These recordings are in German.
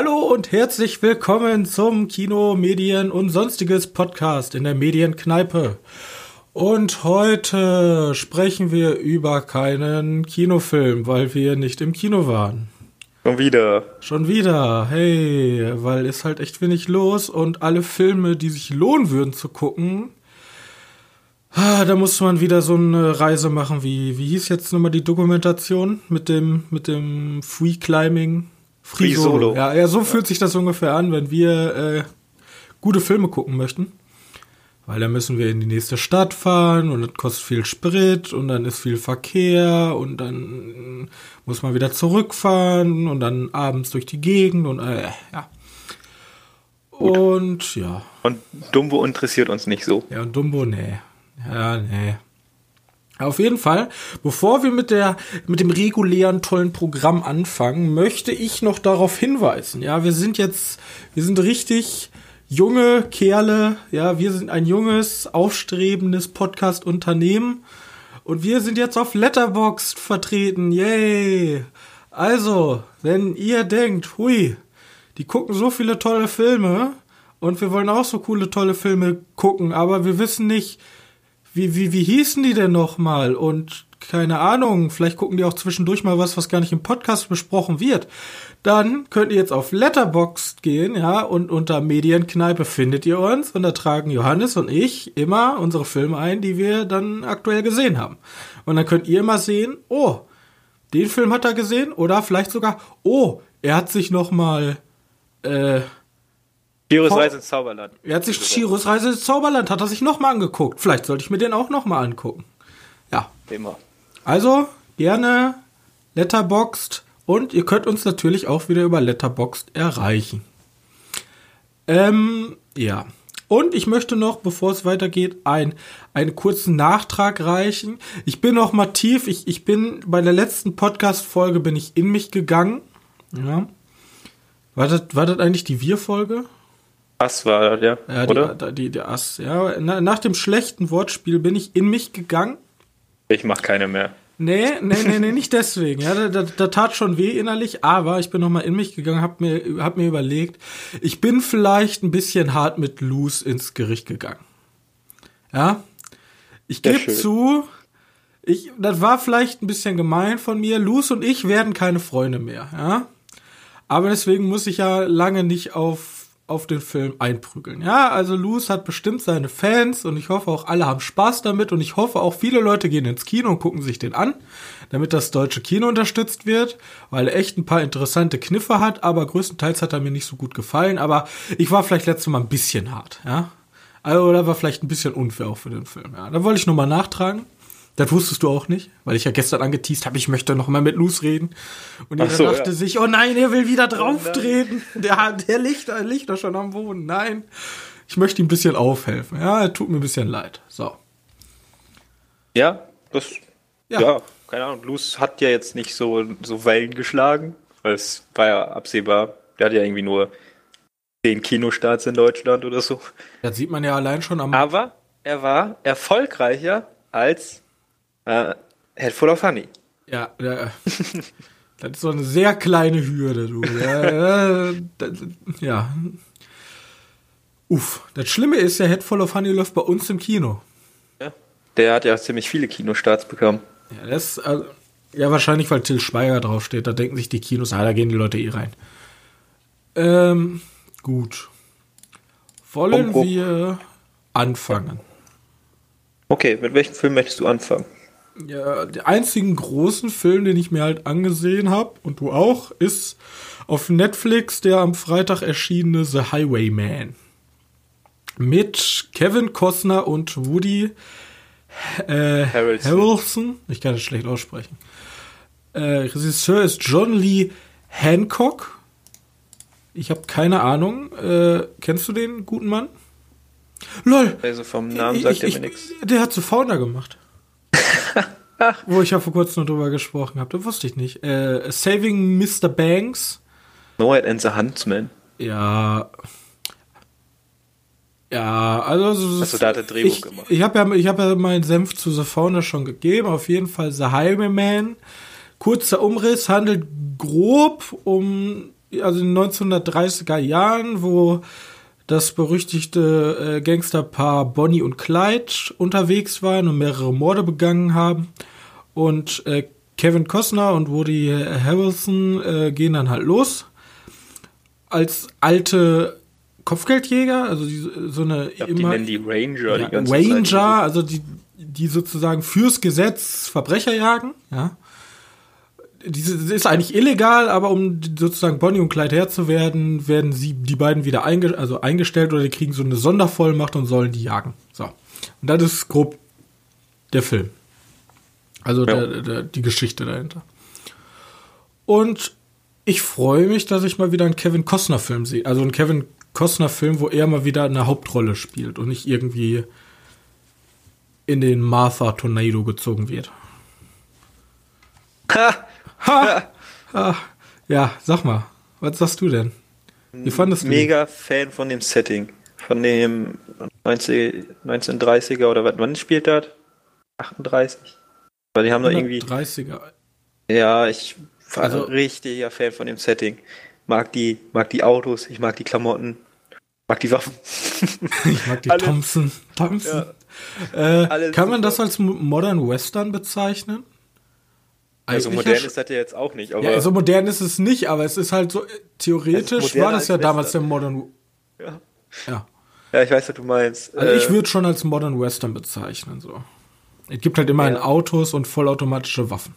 Hallo und herzlich willkommen zum Kino, Medien und sonstiges Podcast in der Medienkneipe. Und heute sprechen wir über keinen Kinofilm, weil wir nicht im Kino waren. Schon wieder. Schon wieder, hey, weil ist halt echt wenig los und alle Filme, die sich lohnen würden zu gucken, ah, da muss man wieder so eine Reise machen, wie, wie hieß jetzt nochmal die Dokumentation mit dem, mit dem Free Climbing? Free Solo. Ja, ja, so fühlt sich das ungefähr an, wenn wir äh, gute Filme gucken möchten. Weil da müssen wir in die nächste Stadt fahren und das kostet viel Sprit und dann ist viel Verkehr und dann muss man wieder zurückfahren und dann abends durch die Gegend und äh, ja. Gut. Und ja. Und Dumbo interessiert uns nicht so. Ja, und Dumbo, nee. Ja, nee. Auf jeden Fall, bevor wir mit der, mit dem regulären tollen Programm anfangen, möchte ich noch darauf hinweisen. Ja, wir sind jetzt, wir sind richtig junge Kerle. Ja, wir sind ein junges, aufstrebendes Podcast-Unternehmen. Und wir sind jetzt auf Letterboxd vertreten. Yay! Also, wenn ihr denkt, hui, die gucken so viele tolle Filme und wir wollen auch so coole, tolle Filme gucken, aber wir wissen nicht, wie, wie, wie hießen die denn nochmal? Und keine Ahnung, vielleicht gucken die auch zwischendurch mal was, was gar nicht im Podcast besprochen wird. Dann könnt ihr jetzt auf Letterboxd gehen, ja, und unter Medienkneipe findet ihr uns und da tragen Johannes und ich immer unsere Filme ein, die wir dann aktuell gesehen haben. Und dann könnt ihr immer sehen, oh, den Film hat er gesehen oder vielleicht sogar, oh, er hat sich nochmal äh, Chiros Reise ins Zauberland. er hat sich Chiros Reise ins Zauberland, hat er sich nochmal angeguckt. Vielleicht sollte ich mir den auch nochmal angucken. Ja. Immer. Also, gerne Letterboxd und ihr könnt uns natürlich auch wieder über Letterboxd erreichen. Ähm, ja. Und ich möchte noch, bevor es weitergeht, ein, einen kurzen Nachtrag reichen. Ich bin noch mal tief, ich, ich bin bei der letzten Podcast-Folge bin ich in mich gegangen. Ja. War das, war das eigentlich die Wir-Folge? Was war das, ja? Die, Oder? Die, die, die Ass, ja. Na, nach dem schlechten Wortspiel bin ich in mich gegangen. Ich mach keine mehr. Nee, nee, nee, nee, nicht deswegen. Ja, da, da, da tat schon weh innerlich, aber ich bin nochmal in mich gegangen, hab mir, hab mir überlegt, ich bin vielleicht ein bisschen hart mit Luz ins Gericht gegangen. Ja. Ich gebe zu, ich, das war vielleicht ein bisschen gemein von mir. Luz und ich werden keine Freunde mehr, ja. Aber deswegen muss ich ja lange nicht auf, auf den Film einprügeln. Ja, also Luz hat bestimmt seine Fans und ich hoffe auch alle haben Spaß damit und ich hoffe auch viele Leute gehen ins Kino und gucken sich den an, damit das deutsche Kino unterstützt wird, weil er echt ein paar interessante Kniffe hat, aber größtenteils hat er mir nicht so gut gefallen, aber ich war vielleicht letztes Mal ein bisschen hart, ja. Also, oder war vielleicht ein bisschen unfair auch für den Film, ja. Da wollte ich nochmal nachtragen. Das wusstest du auch nicht, weil ich ja gestern angeteased habe, ich möchte noch mal mit Luz reden. Und jeder so, dachte ja. sich, oh nein, er will wieder drauftreten. Der, der liegt, der liegt doch schon am Boden. Nein, ich möchte ihm ein bisschen aufhelfen. Ja, er tut mir ein bisschen leid. So. Ja, das. Ja. Ja. keine Ahnung. Luz hat ja jetzt nicht so, so Wellen geschlagen. weil Es war ja absehbar. Der hat ja irgendwie nur zehn Kinostarts in Deutschland oder so. Das sieht man ja allein schon am. Aber er war erfolgreicher als äh, Head Full of Honey. Ja, ja. das ist so eine sehr kleine Hürde, du. Ja, das, ja. Uff. Das Schlimme ist, der Head Full of Honey läuft bei uns im Kino. Ja. Der hat ja ziemlich viele Kinostarts bekommen. Ja, das, also, ja, wahrscheinlich, weil Till Schweiger draufsteht. Da denken sich die Kinos, ah, da gehen die Leute eh rein. Ähm, gut. Wollen Umbruch. wir anfangen? Okay, mit welchem Film möchtest du anfangen? Ja, der einzigen großen Film, den ich mir halt angesehen habe, und du auch, ist auf Netflix der am Freitag erschienene The Highwayman. Mit Kevin Costner und Woody äh, Harrelson. Harrelson. Ich kann das schlecht aussprechen. Äh, Regisseur ist John Lee Hancock. Ich habe keine Ahnung. Äh, kennst du den guten Mann? LOL! Also vom Namen sagt er ich- mir nichts. Der hat zu Founder gemacht. Wo ich ja vor kurzem noch drüber gesprochen habe. Das wusste ich nicht. Äh, Saving Mr. Banks. Noah and the Huntsman. Ja. Ja, also. so- Ach so, da hat er Drehbuch ich, gemacht. Ich habe ja, ich hab ja meinen Senf zu The Founder schon gegeben. Auf jeden Fall The Highwayman. Kurzer Umriss handelt grob um also in den 1930er Jahren, wo das berüchtigte äh, Gangsterpaar Bonnie und Clyde unterwegs waren und mehrere Morde begangen haben. Und äh, Kevin Costner und Woody Harrelson äh, gehen dann halt los als alte Kopfgeldjäger, also die, so eine Ich glaub, die nennen die Ranger ja, die ganze Ranger, Zeit. also die, die sozusagen fürs Gesetz Verbrecher jagen, ja. Diese ist eigentlich illegal, aber um sozusagen Bonnie und Clyde Herr zu werden, werden sie die beiden wieder einge also eingestellt oder die kriegen so eine Sondervollmacht und sollen die jagen. So. Und das ist grob der Film. Also Ja. der, der, die Geschichte dahinter. Und ich freue mich, dass ich mal wieder einen Kevin Costner Film sehe. Also einen Kevin Costner Film, wo er mal wieder eine Hauptrolle spielt und nicht irgendwie in den Martha Tornado gezogen wird. Ha! Ha! ha. Ja, sag mal, was sagst du denn? Wie fandest du? Mega Fan von dem Setting. Von dem 19, 1930er oder was, wann spielt das? 38? Weil die haben da irgendwie. 30er. Ja, ich war Also- ein richtiger Fan von dem Setting. Mag die, mag die Autos, ich mag die Klamotten, mag die Waffen. Ich mag die Alles- Thompson. Thompson. Äh, Alles kann man das als Mo- Modern Western bezeichnen? Also Eigentlich modern ja ist das ja jetzt auch nicht, aber Ja, also modern ist es nicht, aber es ist halt so, äh, theoretisch moderner war das ja damals der Western. Modern, ja. ja. ja, ich weiß, was du meinst. Also ich Äh, würde schon als Modern Western bezeichnen, so. Es gibt halt immerhin Ja. Autos und vollautomatische Waffen.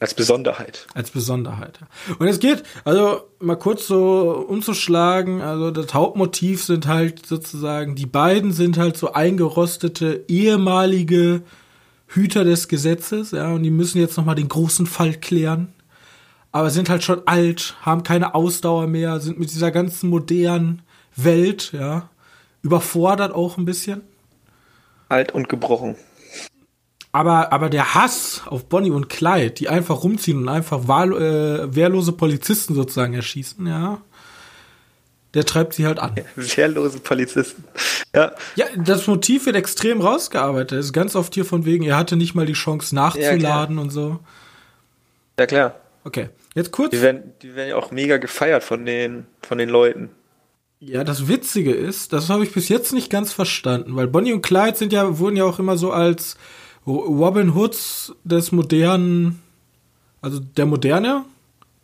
als Besonderheit. Als Besonderheit. Und es geht, also mal kurz so umzuschlagen, also das Hauptmotiv sind halt sozusagen, die beiden sind halt so eingerostete ehemalige Hüter des Gesetzes, ja, und die müssen jetzt nochmal den großen Fall klären. Aber sind halt schon alt, haben keine Ausdauer mehr, sind mit dieser ganzen modernen Welt, ja, überfordert auch ein bisschen. Alt und gebrochen. Aber, aber der Hass auf Bonnie und Clyde, die einfach rumziehen und einfach wahl, äh, wehrlose Polizisten sozusagen erschießen, ja, der treibt sie halt an. Wehrlose Polizisten. Ja, Ja, das Motiv wird extrem rausgearbeitet. Es ist ganz oft hier von wegen, er hatte nicht mal die Chance nachzuladen und so. ja klar. Okay, jetzt kurz. Die werden, die werden ja auch mega gefeiert von den, von den Leuten. Ja, das Witzige ist, das habe ich bis jetzt nicht ganz verstanden, weil Bonnie und Clyde sind ja, wurden ja auch immer so als Robin Hoods des modernen, also der Moderne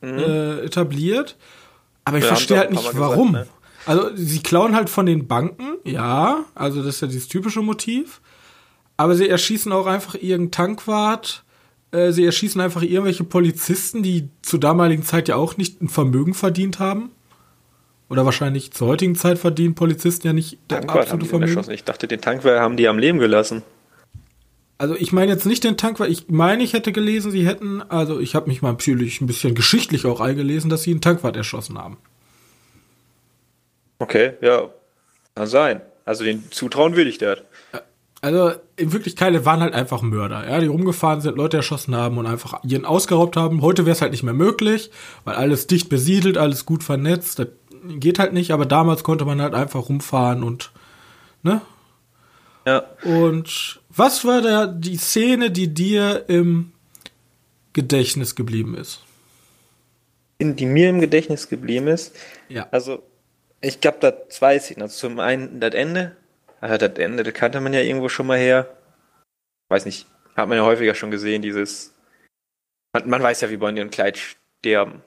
äh, etabliert. Aber ich Ja, haben verstehe halt nicht, warum. gesagt, ne? Also sie klauen halt von den Banken, ja, also das ist ja dieses typische Motiv. Aber sie erschießen auch einfach irgendeinen Tankwart. Äh, sie erschießen einfach irgendwelche Polizisten, die zur damaligen Zeit ja auch nicht ein Vermögen verdient haben. Oder wahrscheinlich zur heutigen Zeit verdienen Polizisten ja nicht der Tankwart haben absolute die denn Vermögen. erschossen. Ich dachte, den Tankwart haben die am Leben gelassen. Also ich meine jetzt nicht den Tankwart. Ich meine, ich hätte gelesen, sie hätten, also ich habe mich mal natürlich ein bisschen geschichtlich auch eingelesen, dass sie einen Tankwart erschossen haben. Okay, ja. Kann sein. Also den zutrauen würde ich das. Also in Wirklichkeit waren halt einfach Mörder, ja, die rumgefahren sind, Leute erschossen haben und einfach jeden ausgeraubt haben. Heute wäre es halt nicht mehr möglich, weil alles dicht besiedelt, alles gut vernetzt. Das geht halt nicht, aber damals konnte man halt einfach rumfahren und ne? Ja. Und was war da die Szene, die dir im Gedächtnis geblieben ist? In, die mir im Gedächtnis geblieben ist. Ja. Also, ich glaube, da zwei Szenen. Also zum einen das Ende. Ah, das Ende, das kannte man ja irgendwo schon mal her. Weiß nicht, hat man ja häufiger schon gesehen, dieses. Man, man weiß ja, wie Bonnie und Clyde sterben.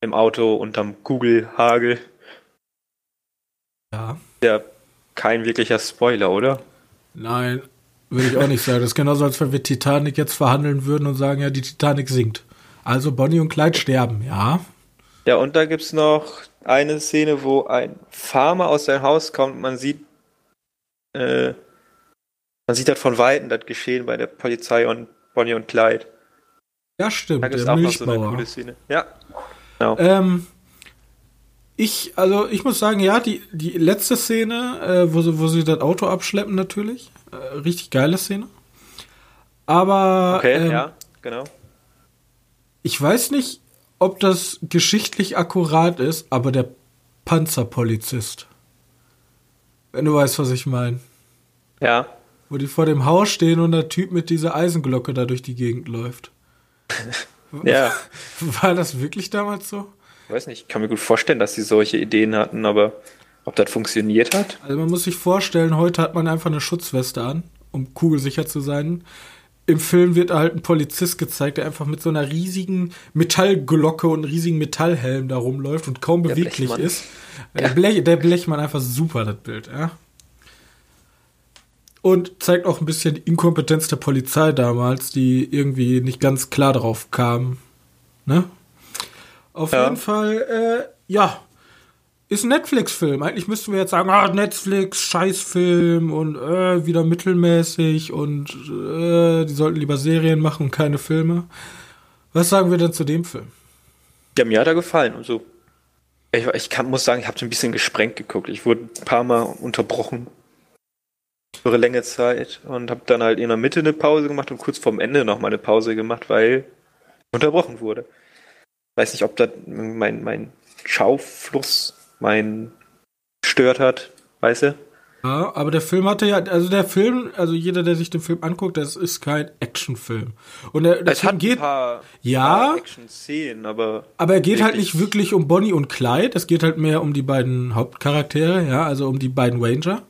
Im Auto unterm Kugelhagel. Ja. Ja, kein wirklicher Spoiler, oder? Nein, würde ich auch nicht sagen. Das ist genauso, als wenn wir Titanic jetzt verhandeln würden und sagen, ja, die Titanic sinkt. Also Bonnie und Clyde sterben, ja. Ja, und da gibt's noch eine Szene, wo ein Farmer aus seinem Haus kommt. Man sieht, äh, man sieht das von Weitem, das Geschehen bei der Polizei und Bonnie und Clyde. Ja, stimmt, Da gibt's der auch noch so eine coole Szene. Ja. Genau. Ähm, ich, also ich muss sagen, ja, die, die letzte Szene, äh, wo, sie, wo sie das Auto abschleppen, natürlich. Äh, richtig geile Szene. Aber Okay, ähm, ja, genau. ich weiß nicht, ob das geschichtlich akkurat ist, aber der Panzerpolizist. Wenn du weißt, was ich meine. Ja. Wo die vor dem Haus stehen und der Typ mit dieser Eisenglocke da durch die Gegend läuft. Ja. War das wirklich damals so? Ich weiß nicht, ich kann mir gut vorstellen, dass sie solche Ideen hatten, aber ob das funktioniert hat? Also man muss sich vorstellen, heute hat man einfach eine Schutzweste an, um kugelsicher zu sein. Im Film wird halt ein Polizist gezeigt, der einfach mit so einer riesigen Metallglocke und einem riesigen Metallhelm da rumläuft und kaum Der beweglich Blechmann. ist. Der, Blech, der Blechmann einfach super, das Bild, ja. Und zeigt auch ein bisschen die Inkompetenz der Polizei damals, die irgendwie nicht ganz klar drauf kam. Ne? Auf Ja. jeden Fall, äh, ja, ist ein Netflix-Film. Eigentlich müssten wir jetzt sagen, ah, Netflix, Scheißfilm und äh, wieder mittelmäßig und äh, die sollten lieber Serien machen und keine Filme. Was sagen wir denn zu dem Film? Ja, mir hat er gefallen und so. Ich, ich kann, muss sagen, ich habe so ein bisschen gesprengt geguckt. Ich wurde ein paar Mal unterbrochen für eine längere Zeit und habe dann halt in der Mitte eine Pause gemacht und kurz vorm Ende noch mal eine Pause gemacht, weil unterbrochen wurde. Weiß nicht, ob das mein, mein Schaufluss mein stört hat, weißt du? Ja, aber der Film hatte ja, also der Film, also jeder, der sich den Film anguckt, das ist kein Actionfilm. Und der, der Es Film hat geht, ein paar, Ja. Action-Szenen, aber aber er geht halt nicht wirklich um Bonnie und Clyde, es geht halt mehr um die beiden Hauptcharaktere, ja, also um die beiden Ranger.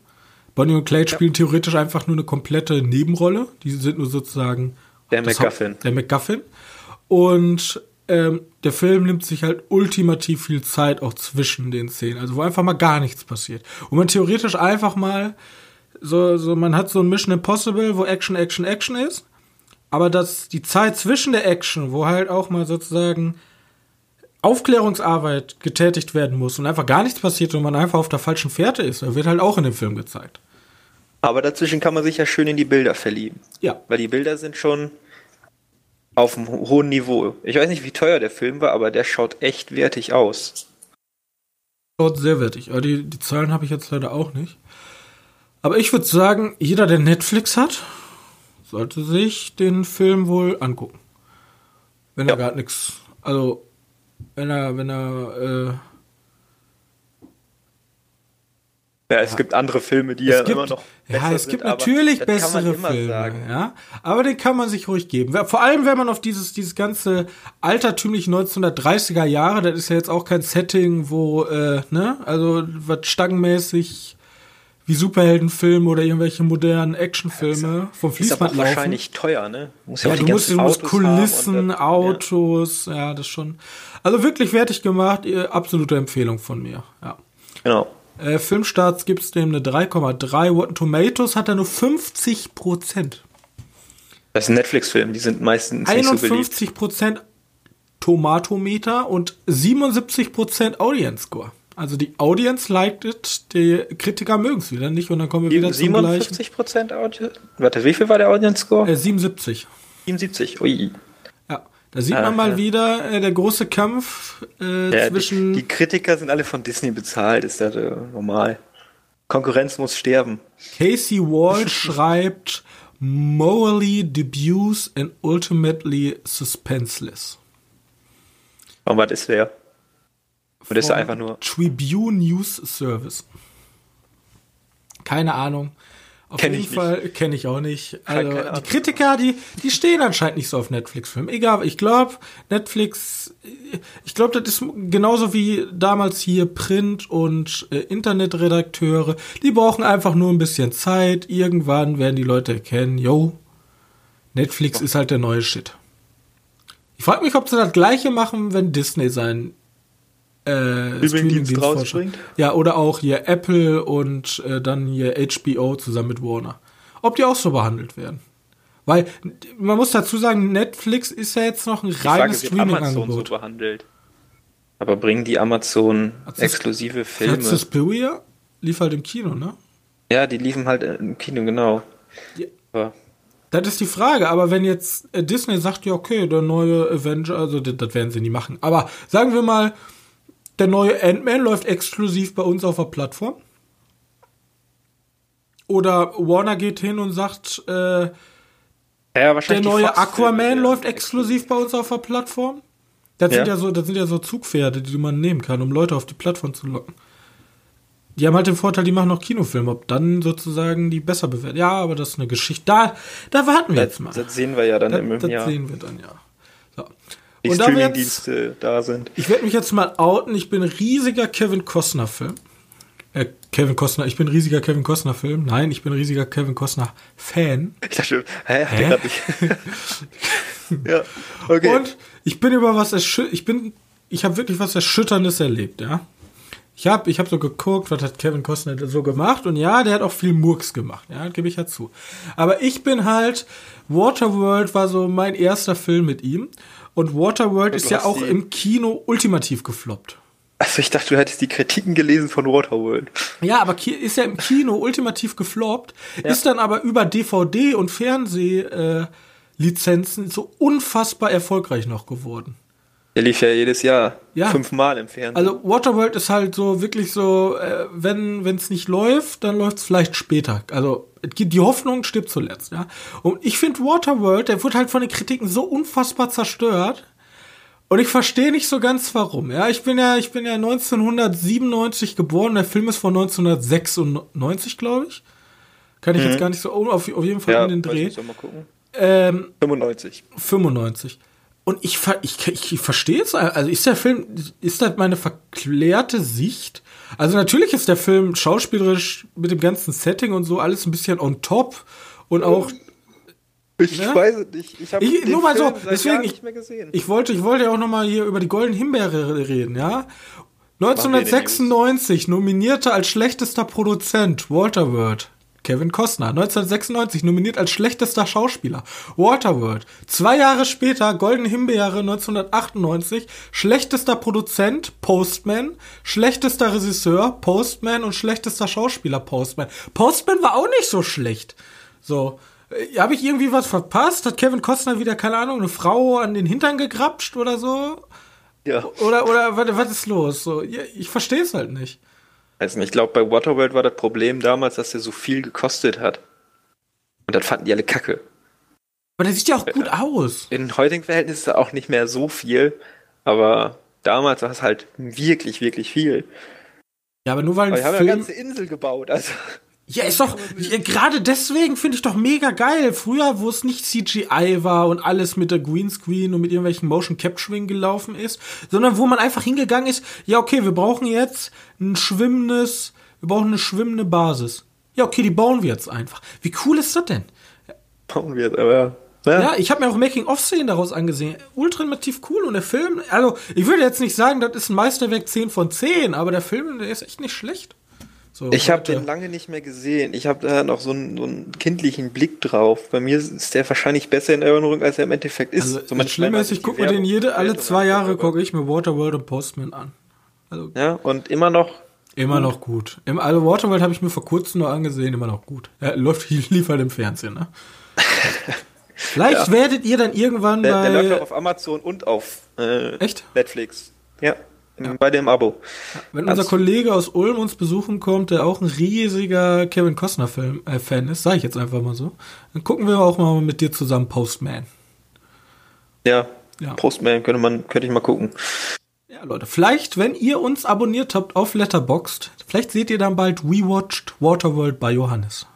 Bonnie und Clyde spielen theoretisch einfach nur eine komplette Nebenrolle. Die sind nur sozusagen Der. Haupt- Der MacGuffin. Und ähm, der Film nimmt sich halt ultimativ viel Zeit auch zwischen den Szenen, also wo einfach mal gar nichts passiert. Und man theoretisch einfach mal so, so man hat so ein Mission Impossible, wo Action, Action, Action ist, aber dass die Zeit zwischen der Action, wo halt auch mal sozusagen Aufklärungsarbeit getätigt werden muss und einfach gar nichts passiert und man einfach auf der falschen Fährte ist, wird halt auch in dem Film gezeigt. Aber dazwischen kann man sich ja schön in die Bilder verlieben. Ja. Weil die Bilder sind schon auf einem ho- hohen Niveau. Ich weiß nicht, wie teuer der Film war, aber der schaut echt wertig aus. Schaut sehr wertig. Aber die, die Zahlen habe ich jetzt leider auch nicht. Aber ich würde sagen, jeder, der Netflix hat, sollte sich den Film wohl angucken. Wenn er Ja. gar nichts. Also, wenn er, wenn er, äh, Ja, es gibt andere Filme, die ja es gibt, immer noch ja, es gibt sind, aber natürlich bessere Filme, sagen. ja. Aber den kann man sich ruhig geben. Vor allem, wenn man auf dieses, dieses ganze altertümlich 1930er Jahre, das ist ja jetzt auch kein Setting, wo, äh, ne, also was stangenmäßig wie Superheldenfilme oder irgendwelche modernen Actionfilme vom Ist aber Fließband auch laufen. wahrscheinlich teuer, ne? Muss Ja, auch du musst, du musst Autos Kulissen, dann- Autos, ja. das schon. Also wirklich fertig gemacht, absolute Empfehlung von mir, ja. Ja, genau. Äh, Filmstarts gibt es dem eine 3,3. Rotten Tomatoes hat er nur 50 Prozent. Das ist ein Netflix-Film, die sind meistens nicht so beliebt. 51 Prozent Tomatometer und 77 Prozent Audience Score. Also die Audience liked it, die Kritiker mögen es wieder nicht und dann kommen wir wieder zum gleichen. 57 Prozent Audio. Warte, wie viel war der Audience Score? Äh, 77. 77. Ui. Da sieht Ah, man mal ja. wieder äh, der große Kampf äh, Ja, zwischen. die, die Kritiker sind alle von Disney bezahlt, ist das äh, normal. Konkurrenz muss sterben. Casey Wall schreibt morally dubious and ultimately suspenseless. Und was ist wer? Und das ist einfach nur. Tribune News Service. Keine Ahnung. Auf Kenn jeden ich. Fall kenne ich auch nicht. Also die. Kritiker, die die stehen anscheinend nicht so auf Netflix-Filmen. Egal, ich glaube Netflix, ich glaube, das ist genauso wie damals hier Print und äh, Internetredakteure. Die brauchen einfach nur ein bisschen Zeit. Irgendwann werden die Leute erkennen, yo, Netflix ist halt der neue Shit. Ich frage mich, ob sie das Gleiche machen, wenn Disney sein äh, Streamingdienst vorstellt. Ja, oder auch hier Apple und äh, dann hier HBO zusammen mit Warner. Ob die auch so behandelt werden. Weil man muss dazu sagen, Netflix ist ja jetzt noch ein Frage reines Amazon so Streaming-Angebot. behandelt. Aber bringen die Amazon Hat's das- exklusive Filme? Suspiria lief halt im Kino, ne? Ja, die liefen halt im Kino, genau. Ja. Aber Das ist die Frage, aber wenn jetzt äh, Disney sagt, ja, okay, der neue Avenger, also das, das werden sie nie machen. Aber sagen wir mal, der neue Ant-Man läuft exklusiv bei uns auf der Plattform. Oder Warner geht hin und sagt, äh, ja, der neue Aquaman läuft exklusiv bei uns auf der Plattform. Das sind Ja. ja so, das sind ja so Zugpferde, die man nehmen kann, um Leute auf die Plattform zu locken. Die haben halt den Vorteil, die machen noch Kinofilme, ob dann sozusagen die besser bewerten. Ja, aber das ist eine Geschichte. Da, da warten wir jetzt mal. Das, das sehen wir ja dann Das, im das Jahr. sehen wir dann ja. So. Die Streamingdienste da sind. Ich werde mich jetzt mal outen. Ich bin riesiger Kevin Costner-Film. Äh, Kevin Costner. Ich bin riesiger Kevin Costner-Film. Nein, ich bin riesiger Kevin Costner-Fan. Ich dachte, hä? Hä? ja, okay. Und ich bin über was ich bin ich habe wirklich was erschütterndes erlebt, ja. Ich habe ich hab so geguckt, was hat Kevin Costner so gemacht und ja, der hat auch viel Murks gemacht, ja, gebe ich ja zu. Aber ich bin halt Waterworld war so mein erster Film mit ihm und Waterworld ist ja auch die- im Kino ultimativ gefloppt. Also ich dachte, du hättest die Kritiken gelesen von Waterworld. Ja, aber ist ja im Kino ultimativ gefloppt, ist dann aber über DVD und Fernsehlizenzen äh, so unfassbar erfolgreich noch geworden. Der lief ja jedes Jahr Ja. fünfmal im Fernsehen. Also Waterworld ist halt so wirklich so, äh, wenn es nicht läuft, dann läuft es vielleicht später. Also die Hoffnung stirbt zuletzt, ja. Und ich finde Waterworld, der wird halt von den Kritiken so unfassbar zerstört. Und ich verstehe nicht so ganz warum. Ja, ich bin ja, ich bin ja 1997 geboren. Der Film ist von 1996, glaube ich. Kann ich jetzt gar nicht so auf, auf jeden Fall ja, in den Dreh. soll mal gucken. Ähm, 95. 95. Und ich, ver- ich, ich verstehe es, also ist der Film, ist das meine verklärte Sicht? Also natürlich ist der Film schauspielerisch mit dem ganzen Setting und so alles ein bisschen on top und auch, Ich Ja? weiß es nicht. Ich habe Ich- den nur mal so, Film seit deswegen, ich- nicht mehr gesehen. ich wollte, ich wollte ja auch noch mal hier über die Golden Himbeere reden, ja? 1996 nominierte als schlechtester Produzent Waterworld. Kevin Costner, 1996 nominiert als schlechtester Schauspieler. Waterworld. Zwei Jahre später, Golden Himbeere 1998, schlechtester Produzent, Postman, schlechtester Regisseur, Postman und schlechtester Schauspieler, Postman. Postman war auch nicht so schlecht. So. Äh, Habe ich irgendwie was verpasst? Hat Kevin Costner wieder, keine Ahnung, eine Frau an den Hintern gegrapscht oder so? ja. Oder, oder was, was ist los? So, ich verstehe es halt nicht. Also ich glaube, bei Waterworld war das Problem damals, dass der so viel gekostet hat. Und das fanden die alle kacke. Aber der sieht ja auch gut aus. In heutigen Verhältnissen ist er auch nicht mehr so viel, aber damals war es halt wirklich, wirklich viel. Ja, aber nur weil Aber ein die haben ja eine Film. ganze Insel gebaut, also. Ja, ist doch. Ja, Gerade deswegen finde ich doch mega geil. Früher, wo es nicht CGI war und alles mit der Greenscreen und mit irgendwelchen Motion Capturing gelaufen ist, sondern wo man einfach hingegangen ist, ja, okay, wir brauchen jetzt ein schwimmendes, wir brauchen eine schwimmende Basis. Ja, okay, die bauen wir jetzt einfach. Wie cool ist das denn? bauen wir jetzt, aber. Ja, Ja, ich habe mir auch Making-of-Szenen daraus angesehen. Ultimativ cool und der Film, also ich würde jetzt nicht sagen, das ist ein Meisterwerk 10 von 10, aber der Film, der ist echt nicht schlecht. So, Ich habe den lange nicht mehr gesehen. Ich habe da noch so einen, so einen kindlichen Blick drauf. Bei mir ist der wahrscheinlich besser in Erinnerung, als er im Endeffekt ist. Also, So das Schlimme ist, ich gucke mir den jede, alle zwei Jahre gucke ich mir Waterworld und Postman an. Also Ja, und immer noch. immer noch gut. Im, also Waterworld habe ich mir vor kurzem noch angesehen, immer noch gut. Ja, läuft lief halt im Fernsehen, ne? Vielleicht werdet ihr dann irgendwann Der, der läuft auch bei. auf Amazon und auf äh, Echt? Netflix. Ja, im- bei dem Abo. Wenn unser Also- Kollege aus Ulm uns besuchen kommt, der auch ein riesiger Kevin Costner-Film äh, ist, sage ich jetzt einfach mal so, dann gucken wir auch mal mit dir zusammen Postman. Ja, Ja. Postman könnte man, könnte ich mal gucken. Ja, Leute, vielleicht, wenn ihr uns abonniert habt auf Letterboxd, vielleicht seht ihr dann bald We Watched Waterworld bei Johannes.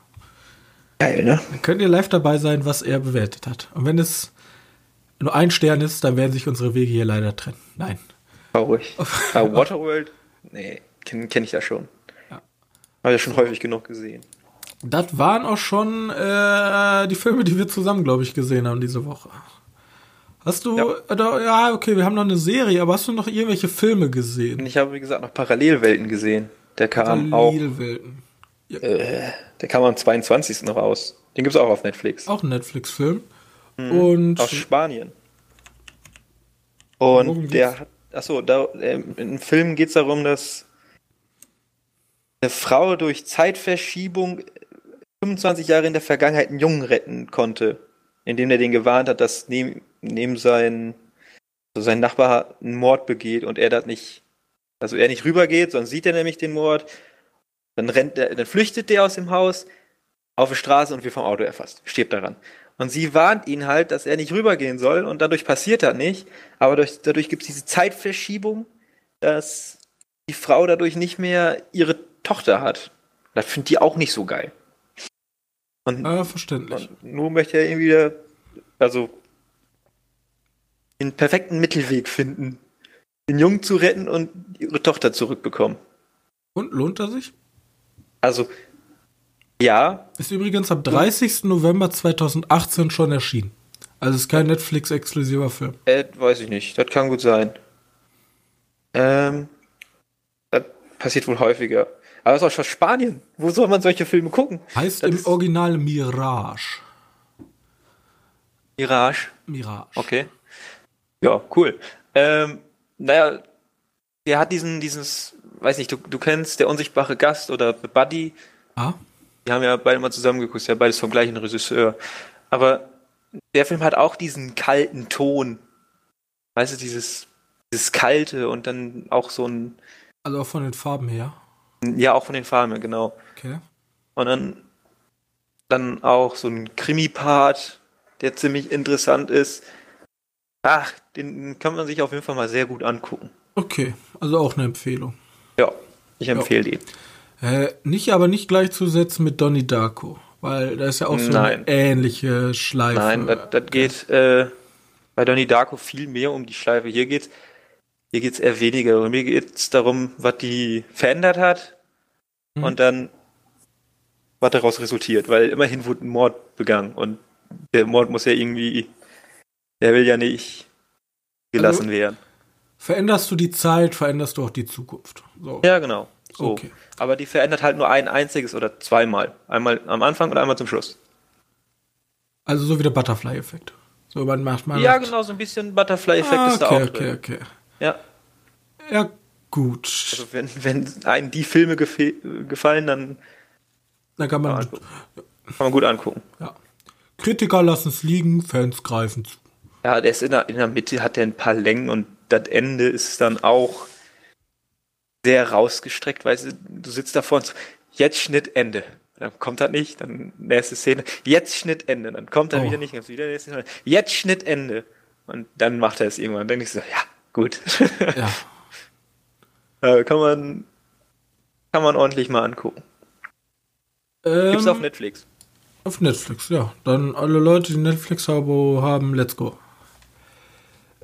Geil, ne? Dann könnt ihr live dabei sein, was er bewertet hat. Und wenn es nur ein Stern ist, dann werden sich unsere Wege hier leider trennen. Nein. Traurig. Aber Waterworld? Nee, kenne kenn ich ja schon. Ja. Habe ich ja schon häufig genug gesehen. Das waren auch schon äh, die Filme, die wir zusammen, glaube ich, gesehen haben diese Woche. Hast du, Ja. äh, ja, okay, wir haben noch eine Serie, aber hast du noch irgendwelche Filme gesehen? ich habe, wie gesagt, noch Parallelwelten gesehen. Der kam auch, Parallelwelten. der kam am 22. raus. Den gibt's auch auf Netflix. Auch ein Netflix-Film. Und Aus Spanien. Und der hat, achso, da, ähm, im Film geht es darum, dass eine Frau durch Zeitverschiebung 25 Jahre in der Vergangenheit einen Jungen retten konnte, indem er den gewarnt hat, dass neben, neben sein, also sein Nachbar einen Mord begeht und er das nicht, also er nicht rübergeht, sonst sieht er nämlich den Mord. Dann rennt er, dann flüchtet der aus dem Haus auf die Straße und wird vom Auto erfasst, stirbt daran. Und sie warnt ihn halt, dass er nicht rübergehen soll und dadurch passiert das nicht. Aber durch, dadurch gibt es diese Zeitverschiebung, dass die Frau dadurch nicht mehr ihre Tochter hat. Das findet die auch nicht so geil. Und, äh, verständlich. und nur möchte er irgendwie, wieder- also den perfekten Mittelweg finden, den Jungen zu retten und ihre Tochter zurückbekommen. Und lohnt er sich? Also, ja. Ist übrigens am 30. November 2018 schon erschienen. Also ist kein Netflix-exklusiver Film. Äh, weiß ich nicht. Das kann gut sein. Ähm, das passiert wohl häufiger. Aber es ist auch schon Spanien. Wo soll man solche Filme gucken? Heißt Das im Original Mirage. Mirage. Mirage. Okay. Ja, cool. Ähm, naja, der hat diesen, dieses, weiß nicht, du, du kennst der unsichtbare Gast oder The Buddy. Ah, Die haben ja beide mal zusammengeguckt, ja beides vom gleichen Regisseur. Aber der Film hat auch diesen kalten Ton. Weißt du, dieses, dieses kalte und dann auch so ein, also auch von den Farben her. ja, auch von den Farben, her, genau. Okay. Und dann, dann auch so ein Krimi-Part, der ziemlich interessant ist. Ach, den kann man sich auf jeden Fall mal sehr gut angucken. Okay, also auch eine Empfehlung. Ja, ich empfehle den. Äh, nicht aber nicht gleichzusetzen mit Donnie Darko, weil da ist ja auch so Nein. eine ähnliche Schleife. Nein, das, geht äh, bei Donnie Darko viel mehr um die Schleife. Hier geht's, hier geht's eher weniger. Und mir geht's darum, was die verändert hat Mhm. und dann was daraus resultiert, weil immerhin wurde ein Mord begangen und der Mord muss ja irgendwie, der will ja nicht gelassen Also- werden. Veränderst du die Zeit, veränderst du auch die Zukunft. So. Ja, genau. So. Okay. Aber die verändert halt nur ein einziges oder zweimal. Einmal am Anfang und einmal zum Schluss. Also so wie der Butterfly-Effekt. So, man macht man. Ja, genau, so ein bisschen Butterfly-Effekt Ah, ist da okay, auch okay, drin. okay. Ja. Ja, gut. Also wenn, wenn einem die Filme gefe- gefallen, dann da kann man. kann man gut angucken. Ja. Kritiker lassen es liegen, Fans greifen zu. Ja, der ist in der, in der Mitte, hat der ein paar Längen und das Ende ist dann auch sehr rausgestreckt, weißt du, du sitzt davor und so, jetzt Schnitt, Ende. Dann kommt das nicht, dann nächste Szene, jetzt Schnitt, Ende. Dann kommt er Oh. wieder nicht, dann wieder nächste Szene, jetzt Schnitt, Ende. Und dann macht er es irgendwann. Dann denke ich so, ja, gut. Ja. Äh, kann man, kann man ordentlich mal angucken. Ähm, Gibt's auf Netflix. Auf Netflix, ja. Dann alle Leute, die Netflix-Abo haben, let's go.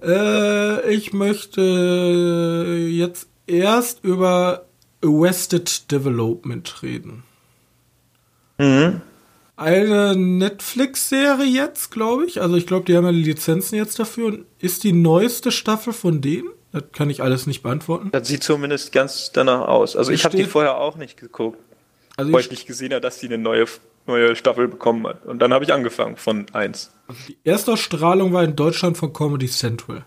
Äh, ich möchte jetzt erst über Arrested Development reden. Mhm. Eine Netflix-Serie jetzt, glaube ich. Also ich glaube, die haben ja die Lizenzen jetzt dafür. Und ist die neueste Staffel von denen? Das kann ich alles nicht beantworten. Das sieht zumindest ganz danach aus. Also ich habe die vorher auch nicht geguckt. Also weil ich, ich nicht gesehen habe, dass die eine neue, neue Staffel bekommen hat. Und dann habe ich angefangen von eins. die erste Ausstrahlung war in Deutschland von Comedy Central.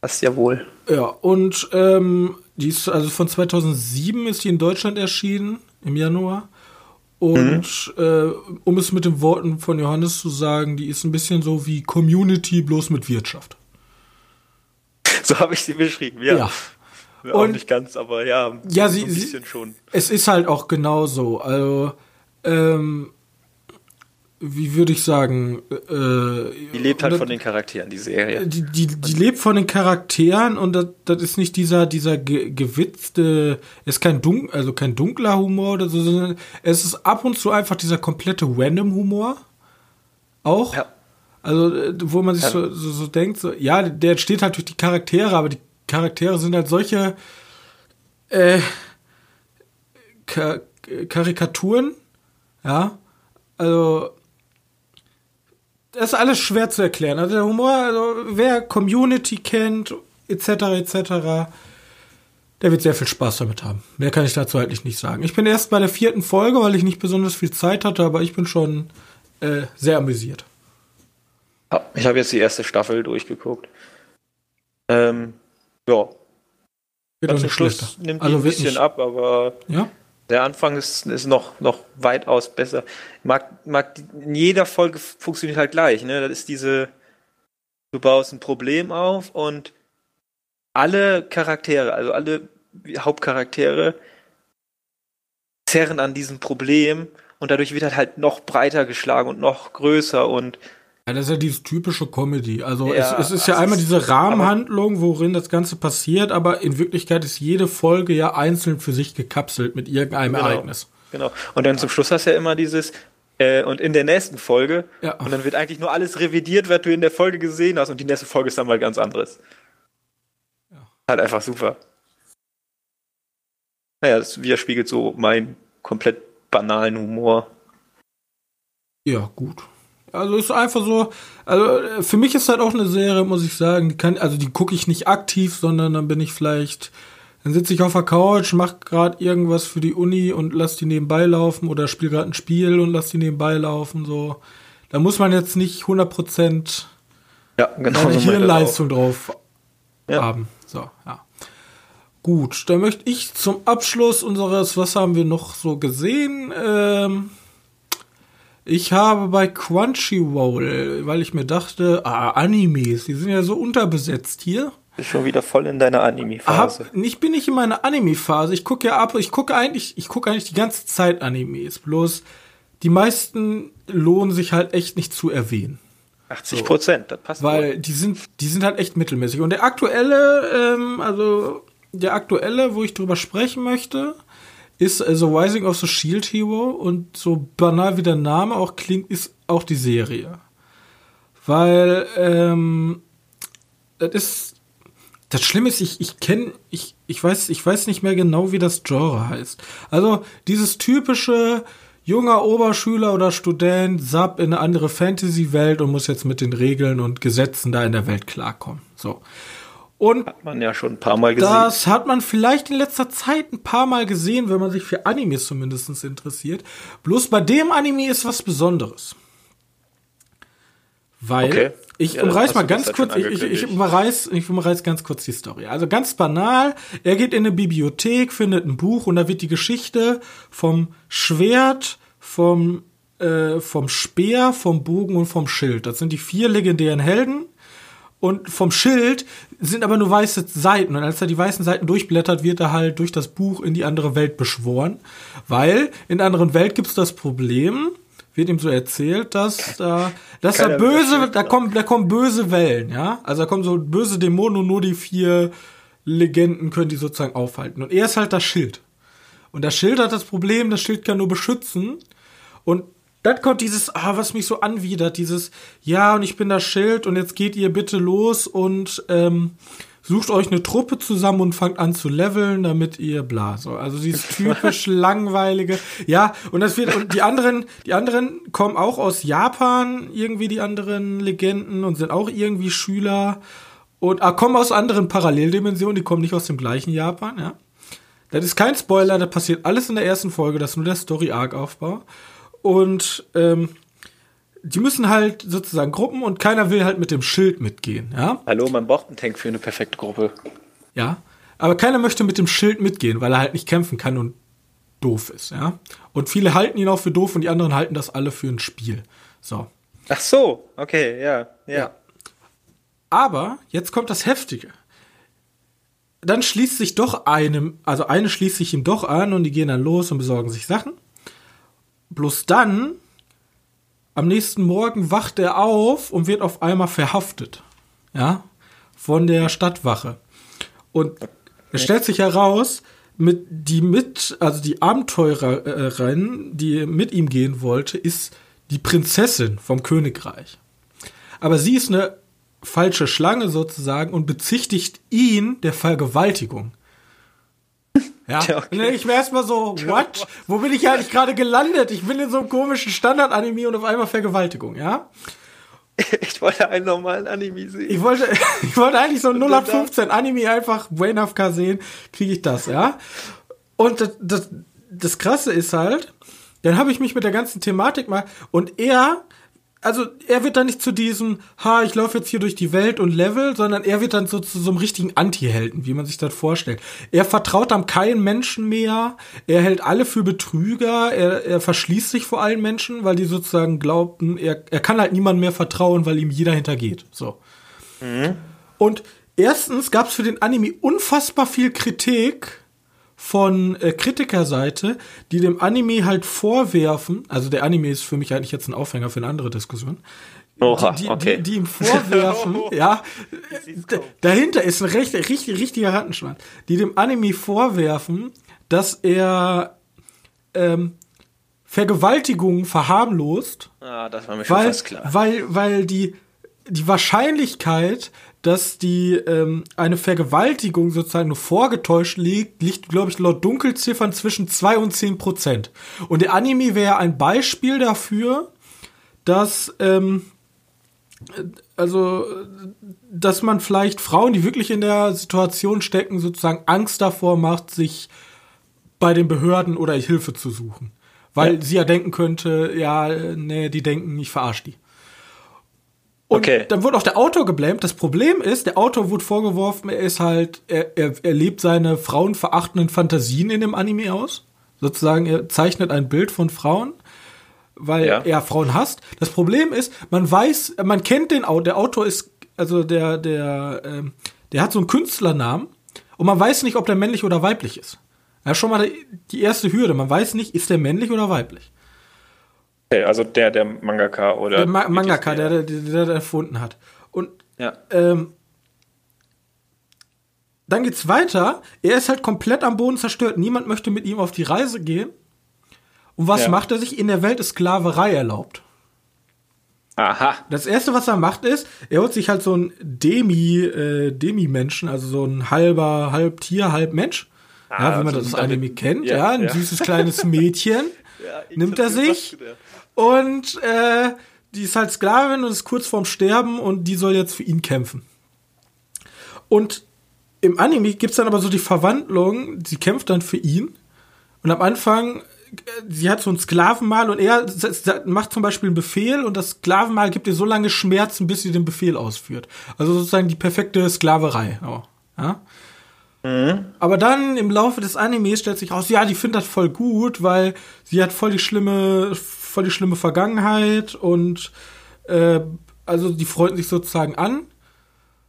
Das ja wohl. Ja, und ähm, die ist, also von 2007 ist die in Deutschland erschienen, im Januar. Und äh, um es mit den Worten von Johannes zu sagen, die ist ein bisschen so wie Community, bloß mit Wirtschaft. So habe ich sie beschrieben, ja. Ja. Auch Und- nicht ganz, aber ja, Ja, so sie- ein sie- bisschen schon. Es ist halt auch genau so. Also, ähm, wie würde ich sagen, äh, Die lebt halt von den Charakteren, die Serie. die, die, die lebt von den Charakteren und das, das ist nicht dieser, dieser ge gewitzte, es ist kein dun also kein dunkler Humor oder so, sondern es ist ab und zu einfach dieser komplette random Humor. Auch. Ja. Also, äh, wo man sich Ja. so, so, so denkt, so, ja, der entsteht halt durch die Charaktere, aber die Charaktere sind halt solche äh, Ka Karikaturen, ja. Also, das ist alles schwer zu erklären. Also der Humor, also wer Community kennt, etc., etc., der wird sehr viel Spaß damit haben. Mehr kann ich dazu eigentlich nicht sagen. Ich bin erst bei der vierten Folge, weil ich nicht besonders viel Zeit hatte, aber ich bin schon äh, sehr amüsiert. Ich habe jetzt die erste Staffel durchgeguckt. Ähm, ja, zum Schluss schlechter. nimmt die Also ein bisschen nicht, ab, aber Ja? Der Anfang ist, ist noch, noch weitaus besser. Mag, mag, in jeder Folge funktioniert halt gleich, ne? Das ist diese, du baust ein Problem auf und alle Charaktere, also alle Hauptcharaktere zerren an diesem Problem und dadurch wird er halt noch breiter geschlagen und noch größer und Ja, das ist ja dieses typische Comedy. Also Ja, es, es ist ja einmal diese Rahmenhandlung, worin das Ganze passiert, aber in Wirklichkeit ist jede Folge ja einzeln für sich gekapselt mit irgendeinem Genau. Ereignis. Genau. Und dann zum Schluss hast du ja immer dieses, Äh, und in der nächsten Folge. Ja. Und dann wird eigentlich nur alles revidiert, was du in der Folge gesehen hast. Und die nächste Folge ist dann mal ganz anderes. Ja. Halt einfach super. Naja, das widerspiegelt so meinen komplett banalen Humor. Ja, gut. Also ist einfach so, also für mich ist halt auch eine Serie, muss ich sagen, die kann, also die gucke ich nicht aktiv, sondern dann bin ich vielleicht, dann sitze ich auf der Couch, mach gerade irgendwas für die Uni und lass die nebenbei laufen oder spiele gerade ein Spiel und lass die nebenbei laufen, so. Da muss man jetzt nicht 100% Ja, genau. eine so meine Hirnleistung drauf Ja. haben. So, ja. Gut, dann möchte ich zum Abschluss unseres, was haben wir noch so gesehen? Ähm, ich habe bei Crunchyroll, weil ich mir dachte, ah, Animes, die sind ja so unterbesetzt hier. Bist schon wieder voll in deiner Anime-Phase. Ich bin nicht in meiner Anime-Phase. Ich gucke ja ab, ich gucke eigentlich, ich gucke eigentlich die ganze Zeit Animes. Bloß die meisten lohnen sich halt echt nicht zu erwähnen. 80 Prozent, das passt. Weil die sind, die sind halt echt mittelmäßig. Und der aktuelle, ähm, also der aktuelle, wo ich drüber sprechen möchte, ist äh, The Rising of the Shield Hero. Und so banal wie der Name auch klingt, ist auch die Serie. Weil, ähm, das ist, das Schlimme ist, ich, ich kenne, ich, ich weiß, ich weiß nicht mehr genau, wie das Genre heißt. Also, dieses typische, junger Oberschüler oder Student sappt in eine andere Fantasy-Welt und muss jetzt mit den Regeln und Gesetzen da in der Welt klarkommen. So. Und Hat man ja schon ein paar Mal gesehen. das hat man vielleicht in letzter Zeit ein paar Mal gesehen, wenn man sich für Animes zumindest interessiert. Bloß bei dem Anime ist was Besonderes. Weil, Okay. ich Ja, umreiß mal ganz kurz, ich, ich, ich, umreiß, ich umreiß ganz kurz die Story. Also ganz banal, er geht in eine Bibliothek, findet ein Buch und da wird die Geschichte vom Schwert, vom, äh, vom Speer, vom Bogen und vom Schild. Das sind die vier legendären Helden. Und vom Schild sind aber nur weiße Seiten. Und als er die weißen Seiten durchblättert, wird er halt durch das Buch in die andere Welt beschworen. Weil in der anderen Welt gibt's das Problem, wird ihm so erzählt, dass da, dass da böse, da kommen, da kommen böse Wellen, ja. Also da kommen so böse Dämonen und nur die vier Legenden können die sozusagen aufhalten. Und er ist halt das Schild. Und das Schild hat das Problem, das Schild kann nur beschützen. Und dann kommt dieses, ah, was mich so anwidert, dieses, ja, und ich bin das Schild und jetzt geht ihr bitte los und ähm, sucht euch eine Truppe zusammen und fangt an zu leveln, damit ihr bla. So, also dieses typisch langweilige, ja, und das wird, und die anderen, die anderen kommen auch aus Japan, irgendwie die anderen Legenden und sind auch irgendwie Schüler und ah, kommen aus anderen Paralleldimensionen, die kommen nicht aus dem gleichen Japan, ja. Das ist kein Spoiler, da passiert alles in der ersten Folge, das ist nur der Story-Arc-Aufbau. Und ähm, die müssen halt sozusagen Gruppen und keiner will halt mit dem Schild mitgehen, ja? Hallo, man braucht einen Tank für eine perfekte Gruppe. Ja. Aber keiner möchte mit dem Schild mitgehen, weil er halt nicht kämpfen kann und doof ist, ja? Und viele halten ihn auch für doof und die anderen halten das alle für ein Spiel. So. Ach so, okay, ja, ja. Ja. Aber jetzt kommt das Heftige. Dann schließt sich doch einem, also eine schließt sich ihm doch an und die gehen dann los und besorgen sich Sachen. Bloß dann, am nächsten Morgen wacht er auf und wird auf einmal verhaftet. Ja, von der Stadtwache. Und es stellt sich heraus, mit die mit, also die Abenteurerin, die mit ihm gehen wollte, ist die Prinzessin vom Königreich. Aber sie ist eine falsche Schlange sozusagen und bezichtigt ihn der Vergewaltigung. Ja, Ja, okay. ich mir erstmal so, what? Wo bin ich eigentlich gerade gelandet? Ich bin in so einem komischen Standard-Anime und auf einmal Vergewaltigung, ja? Ich wollte einen normalen Anime sehen. Ich wollte, ich wollte eigentlich so ein 0815 Anime einfach Brain AFK sehen, kriege ich das, ja? Und das, das, das Krasse ist halt, dann habe ich mich mit der ganzen Thematik mal, und er, also er wird dann nicht zu diesem, ha, ich laufe jetzt hier durch die Welt und Level, sondern er wird dann so zu so einem richtigen Anti-Helden, wie man sich das vorstellt. Er vertraut dann keinen Menschen mehr, er hält alle für Betrüger, er, er verschließt sich vor allen Menschen, weil die sozusagen glaubten, er, er kann halt niemandem mehr vertrauen, weil ihm jeder hintergeht. So. Und erstens gab es für den Anime unfassbar viel Kritik von äh, Kritikerseite, die dem Anime halt vorwerfen, also der Anime ist für mich eigentlich jetzt ein Aufhänger für eine andere Diskussion, Oha, die, die, okay. die, die ihm vorwerfen, ja, dahinter ist ein recht, richtig, richtiger Rattenschwanz, die dem Anime vorwerfen, dass er ähm, Vergewaltigungen verharmlost. Ah, das war mir schon weil, fast klar. Weil, weil die, die Wahrscheinlichkeit, dass die ähm, eine Vergewaltigung sozusagen nur vorgetäuscht liegt, liegt, glaube ich, laut Dunkelziffern zwischen 2 und 10 Prozent. Und der Anime wäre ein Beispiel dafür, dass ähm, also dass man vielleicht Frauen, die wirklich in der Situation stecken, sozusagen Angst davor macht, sich bei den Behörden oder Hilfe zu suchen. Weil Ja. sie ja denken könnte, ja, nee, die denken, ich verarsche die. Und Okay. dann wurde auch der Autor geblämt. Das Problem ist, der Autor wurde vorgeworfen, er ist halt, er, er, er lebt seine frauenverachtenden Fantasien in dem Anime aus. Sozusagen, er zeichnet ein Bild von Frauen, weil Ja. er Frauen hasst. Das Problem ist, man weiß, man kennt den Autor, der Autor ist, also der, der, ähm, der hat so einen Künstlernamen und man weiß nicht, ob der männlich oder weiblich ist. Ja, schon mal die erste Hürde. Man weiß nicht, ist der männlich oder weiblich. Okay, also der, der Mangaka oder. Der Ma Mangaka, der, der, der, der erfunden hat. Und Ja. ähm, dann geht's weiter. Er ist halt komplett am Boden zerstört. Niemand möchte mit ihm auf die Reise gehen. Und was Ja. macht er sich? In der Welt ist Sklaverei erlaubt. Aha. Das erste, was er macht, ist, er holt sich halt so einen Demi, äh, Demi-Menschen, also so ein halber, halb Tier, halb Mensch. Ah, ja, wie man also das Anime kennt. ja, Ja, ein ja. süßes kleines Mädchen. nimmt er sich und äh, die ist halt Sklavin und ist kurz vorm Sterben und die soll jetzt für ihn kämpfen. Und im Anime gibt's dann aber so die Verwandlung, sie kämpft dann für ihn und am Anfang, äh, sie hat so ein Sklavenmal und er macht zum Beispiel einen Befehl und das Sklavenmal gibt ihr so lange Schmerzen, bis sie den Befehl ausführt. Also sozusagen die perfekte Sklaverei. Oh, ja? Aber dann im Laufe des Animes stellt sich raus, ja, die findet das voll gut, weil sie hat voll die schlimme, voll die schlimme Vergangenheit und äh, also die freunden sich sozusagen an.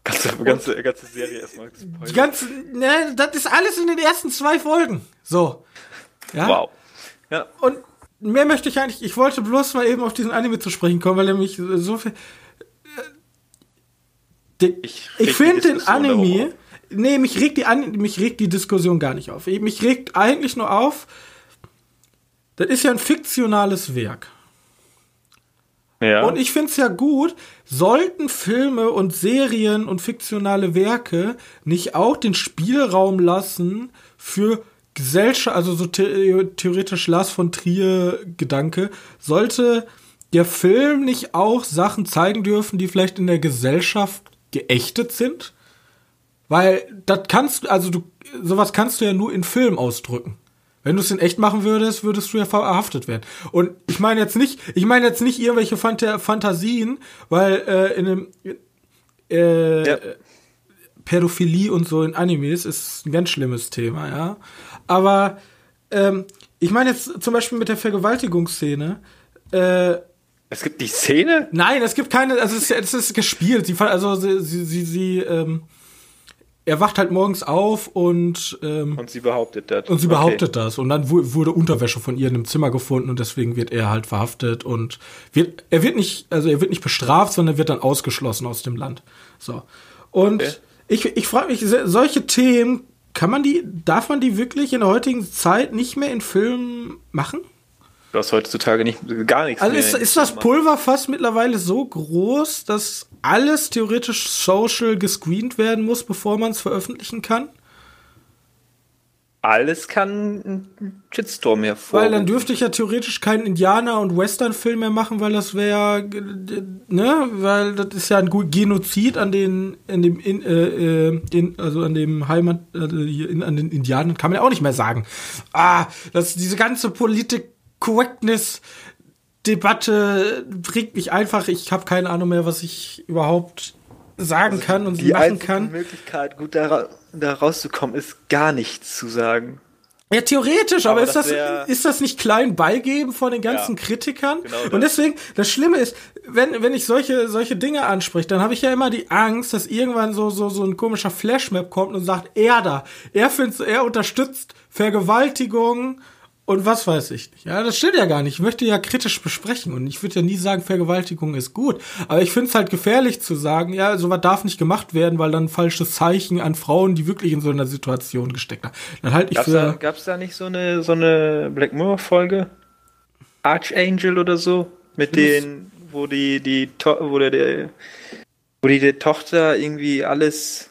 Ganze, ganze, ganze Serie erstmal Die gespoilert. ganze, ne, das ist alles in den ersten zwei Folgen. So. Ja. Wow. Ja. Und mehr möchte ich eigentlich, ich wollte bloß mal eben auf diesen Anime zu sprechen kommen, weil er mich so viel. Der, Ich ich die finde den Anime, auf. nee, mich regt die An mich regt die Diskussion gar nicht auf. Mich regt eigentlich nur auf, das ist ja ein fiktionales Werk. Ja. Und ich finde es ja gut, sollten Filme und Serien und fiktionale Werke nicht auch den Spielraum lassen für Gesellschaft, also so the theoretisch Lars von Trier Gedanke, sollte der Film nicht auch Sachen zeigen dürfen, die vielleicht in der Gesellschaft geächtet sind? Weil das kannst du, also du, sowas kannst du ja nur in Film ausdrücken. Wenn du es in echt machen würdest, würdest du ja verhaftet werden. Und ich meine jetzt nicht, ich meine jetzt nicht irgendwelche Phanta Fantasien, weil äh, in einem äh, Ja. Pädophilie und so in Animes ist ein ganz schlimmes Thema, ja. Aber ähm, ich meine jetzt zum Beispiel mit der Vergewaltigungsszene. Äh, es gibt die Szene? Nein, es gibt keine, also es, ist- es ist gespielt. Sie, also sie, sie, sie, sie ähm, er wacht halt morgens auf und ähm, Und sie behauptet das. und sie Okay. behauptet das. Und dann wu- wurde Unterwäsche von ihr in einem Zimmer gefunden und deswegen wird er halt verhaftet und wird, er wird nicht, also er wird nicht bestraft, sondern wird dann ausgeschlossen aus dem Land. So. Und Okay. ich, ich frage mich, solche Themen, kann man die, darf man die wirklich in der heutigen Zeit nicht mehr in Filmen machen? Du hast heutzutage nicht, gar nichts Also mehr. ist, ist das Pulverfass mittlerweile so groß, dass alles theoretisch social gescreent werden muss, bevor man es veröffentlichen kann? Alles kann einen Shitstorm hervor. Weil dann dürfte ich ja theoretisch keinen Indianer- und Western-Film mehr machen, weil das wäre, ne, weil das ist ja ein Genozid an den, in dem, in, äh, äh, in, also an dem Heimat, also hier in, an den Indianern, kann man ja auch nicht mehr sagen. Ah, das, diese ganze Politik Correctness Debatte bringt mich einfach, ich habe keine Ahnung mehr, was ich überhaupt sagen kann und die machen einzige kann. Möglichkeit, gut da, da rauszukommen, ist gar nichts zu sagen. Ja, theoretisch, aber, Aber ist, das das, ist das nicht klein beigeben von den ganzen Ja, Kritikern? genau. Und deswegen, das Schlimme ist, wenn, wenn ich solche, solche Dinge anspreche, dann habe ich ja immer die Angst, dass irgendwann so, so, so ein komischer Flashmap kommt und sagt, er da, er findet, er unterstützt Vergewaltigung und was weiß ich nicht. Ja, das stimmt ja gar nicht. Ich möchte ja kritisch besprechen und ich würde ja nie sagen, Vergewaltigung ist gut. Aber ich finde es halt gefährlich zu sagen, ja, sowas darf nicht gemacht werden, weil dann ein falsches Zeichen an Frauen, die wirklich in so einer Situation gesteckt haben. Dann halte ich Gab's für. da, gab's da nicht so eine, so eine Black Mirror-Folge? Archangel oder so. Mit den, wo die, die, wo der, der wo die, die Tochter irgendwie alles.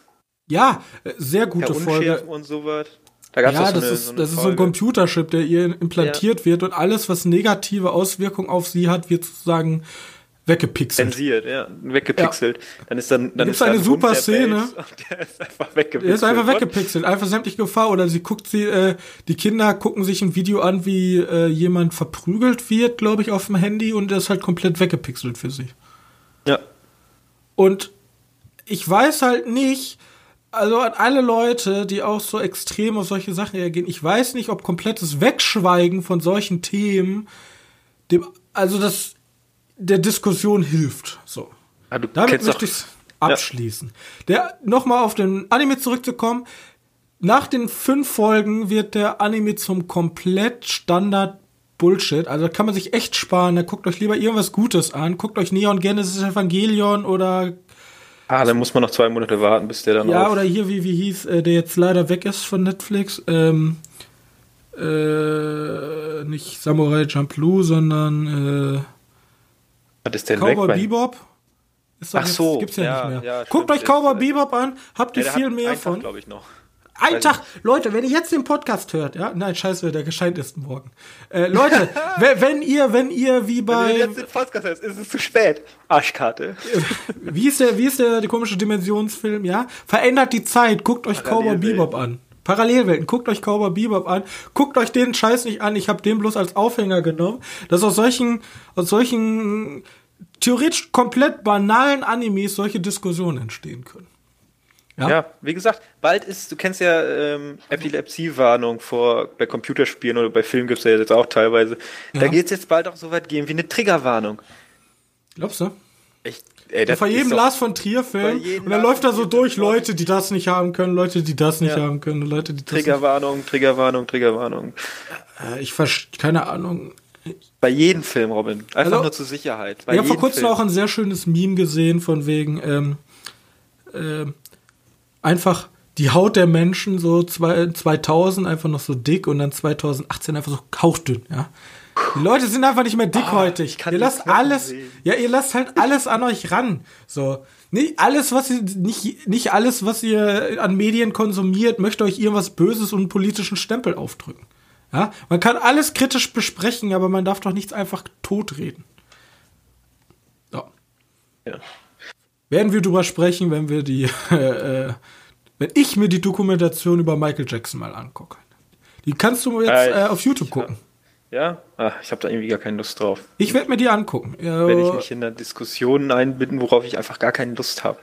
Ja, sehr gute Folge. Und sowas. Da gab's ja, so das, eine, ist, so das ist so ein Computerchip, der ihr implantiert ja. wird und alles, was negative Auswirkungen auf sie hat, wird sozusagen weggepixelt. Zensiert, ja, weggepixelt. Ja. Dann ist dann, dann ist eine super Szene. Der ist einfach weggepixelt. Der ist einfach weggepixelt, einfach sämtliche Gefahr. Oder sie guckt sie, äh, die Kinder gucken sich ein Video an, wie äh, jemand verprügelt wird, glaube ich, auf dem Handy und der ist halt komplett weggepixelt für sie. Ja. Und ich weiß halt nicht, also an alle Leute, die auch so extrem auf solche Sachen reagieren, ich weiß nicht, ob komplettes Wegschweigen von solchen Themen dem, also das der Diskussion hilft. So. Ja, Damit möchte ich abschließen. Ja. Der nochmal auf den Anime zurückzukommen. Nach den fünf Folgen wird der Anime zum komplett Standard Bullshit. Also kann man sich echt sparen. Da guckt euch lieber irgendwas Gutes an. Guckt euch Neon Genesis Evangelion oder Ah, dann muss man noch zwei Monate warten, bis der dann Ja, oder hier, wie, wie hieß, äh, der jetzt leider weg ist von Netflix. Ähm, äh, nicht Samurai Champloo, sondern äh, Was ist denn Cowboy weg? Bebop. Ist Ach jetzt, so, gibt's ja, ja nicht mehr. Ja, Guckt euch Cowboy Bebop an, habt ihr ja, viel mehr von. glaube ich noch. Ein Tag, Leute, wenn ihr jetzt den Podcast hört, ja, nein, scheiße, der gescheint ist morgen. Äh, Leute, wenn ihr, wenn ihr wie bei. Wenn ihr jetzt den Podcast hört, ist es zu spät. Arschkarte. wie ist der, wie ist der, der komische Dimensionsfilm, ja? Verändert die Zeit, guckt euch Cowboy Bebop an. Parallelwelten, guckt euch Cowboy Bebop an, guckt euch den Scheiß nicht an, ich habe den bloß als Aufhänger genommen, dass aus solchen, aus solchen theoretisch komplett banalen Animes solche Diskussionen entstehen können. Ja? ja, wie gesagt, bald ist, du kennst ja ähm, Epilepsie-Warnung vor bei Computerspielen oder bei Filmen gibt es ja jetzt auch teilweise. Ja. Da geht es jetzt bald auch so weit gehen wie eine Triggerwarnung. Glaubst du? Ich, ey, das vor jedem Lars von Trier-Film und dann läuft da so durch Leute, die das nicht haben können, Leute, die das nicht ja. haben können, Leute, die das Triggerwarnung, Triggerwarnung, Triggerwarnung. Äh, ich verstehe, keine Ahnung. Bei jedem Film, Robin. Einfach also, nur zur Sicherheit. Bei ich habe vor kurzem Film. auch ein sehr schönes Meme gesehen von wegen, ähm, ähm, einfach die Haut der Menschen so 2000 einfach noch so dick und dann 2018 einfach so hauchdünn, ja. Die Leute sind einfach nicht mehr dickhäutig. Oh, ihr lasst alles, sehen. ja, ihr lasst halt alles an euch ran. So, nicht alles, was ihr, nicht, nicht alles, was ihr an Medien konsumiert, möchte euch irgendwas Böses und einen politischen Stempel aufdrücken. Ja, man kann alles kritisch besprechen, aber man darf doch nichts einfach totreden. So. Ja. Werden wir drüber sprechen, wenn wir die, äh, wenn ich mir die Dokumentation über Michael Jackson mal angucke. Die kannst du jetzt äh, äh, auf YouTube gucken. Ja? Ach, ich habe da irgendwie gar keine Lust drauf. Ich werde mir die angucken. Ja, werde ich mich in der Diskussion einbinden, worauf ich einfach gar keine Lust habe.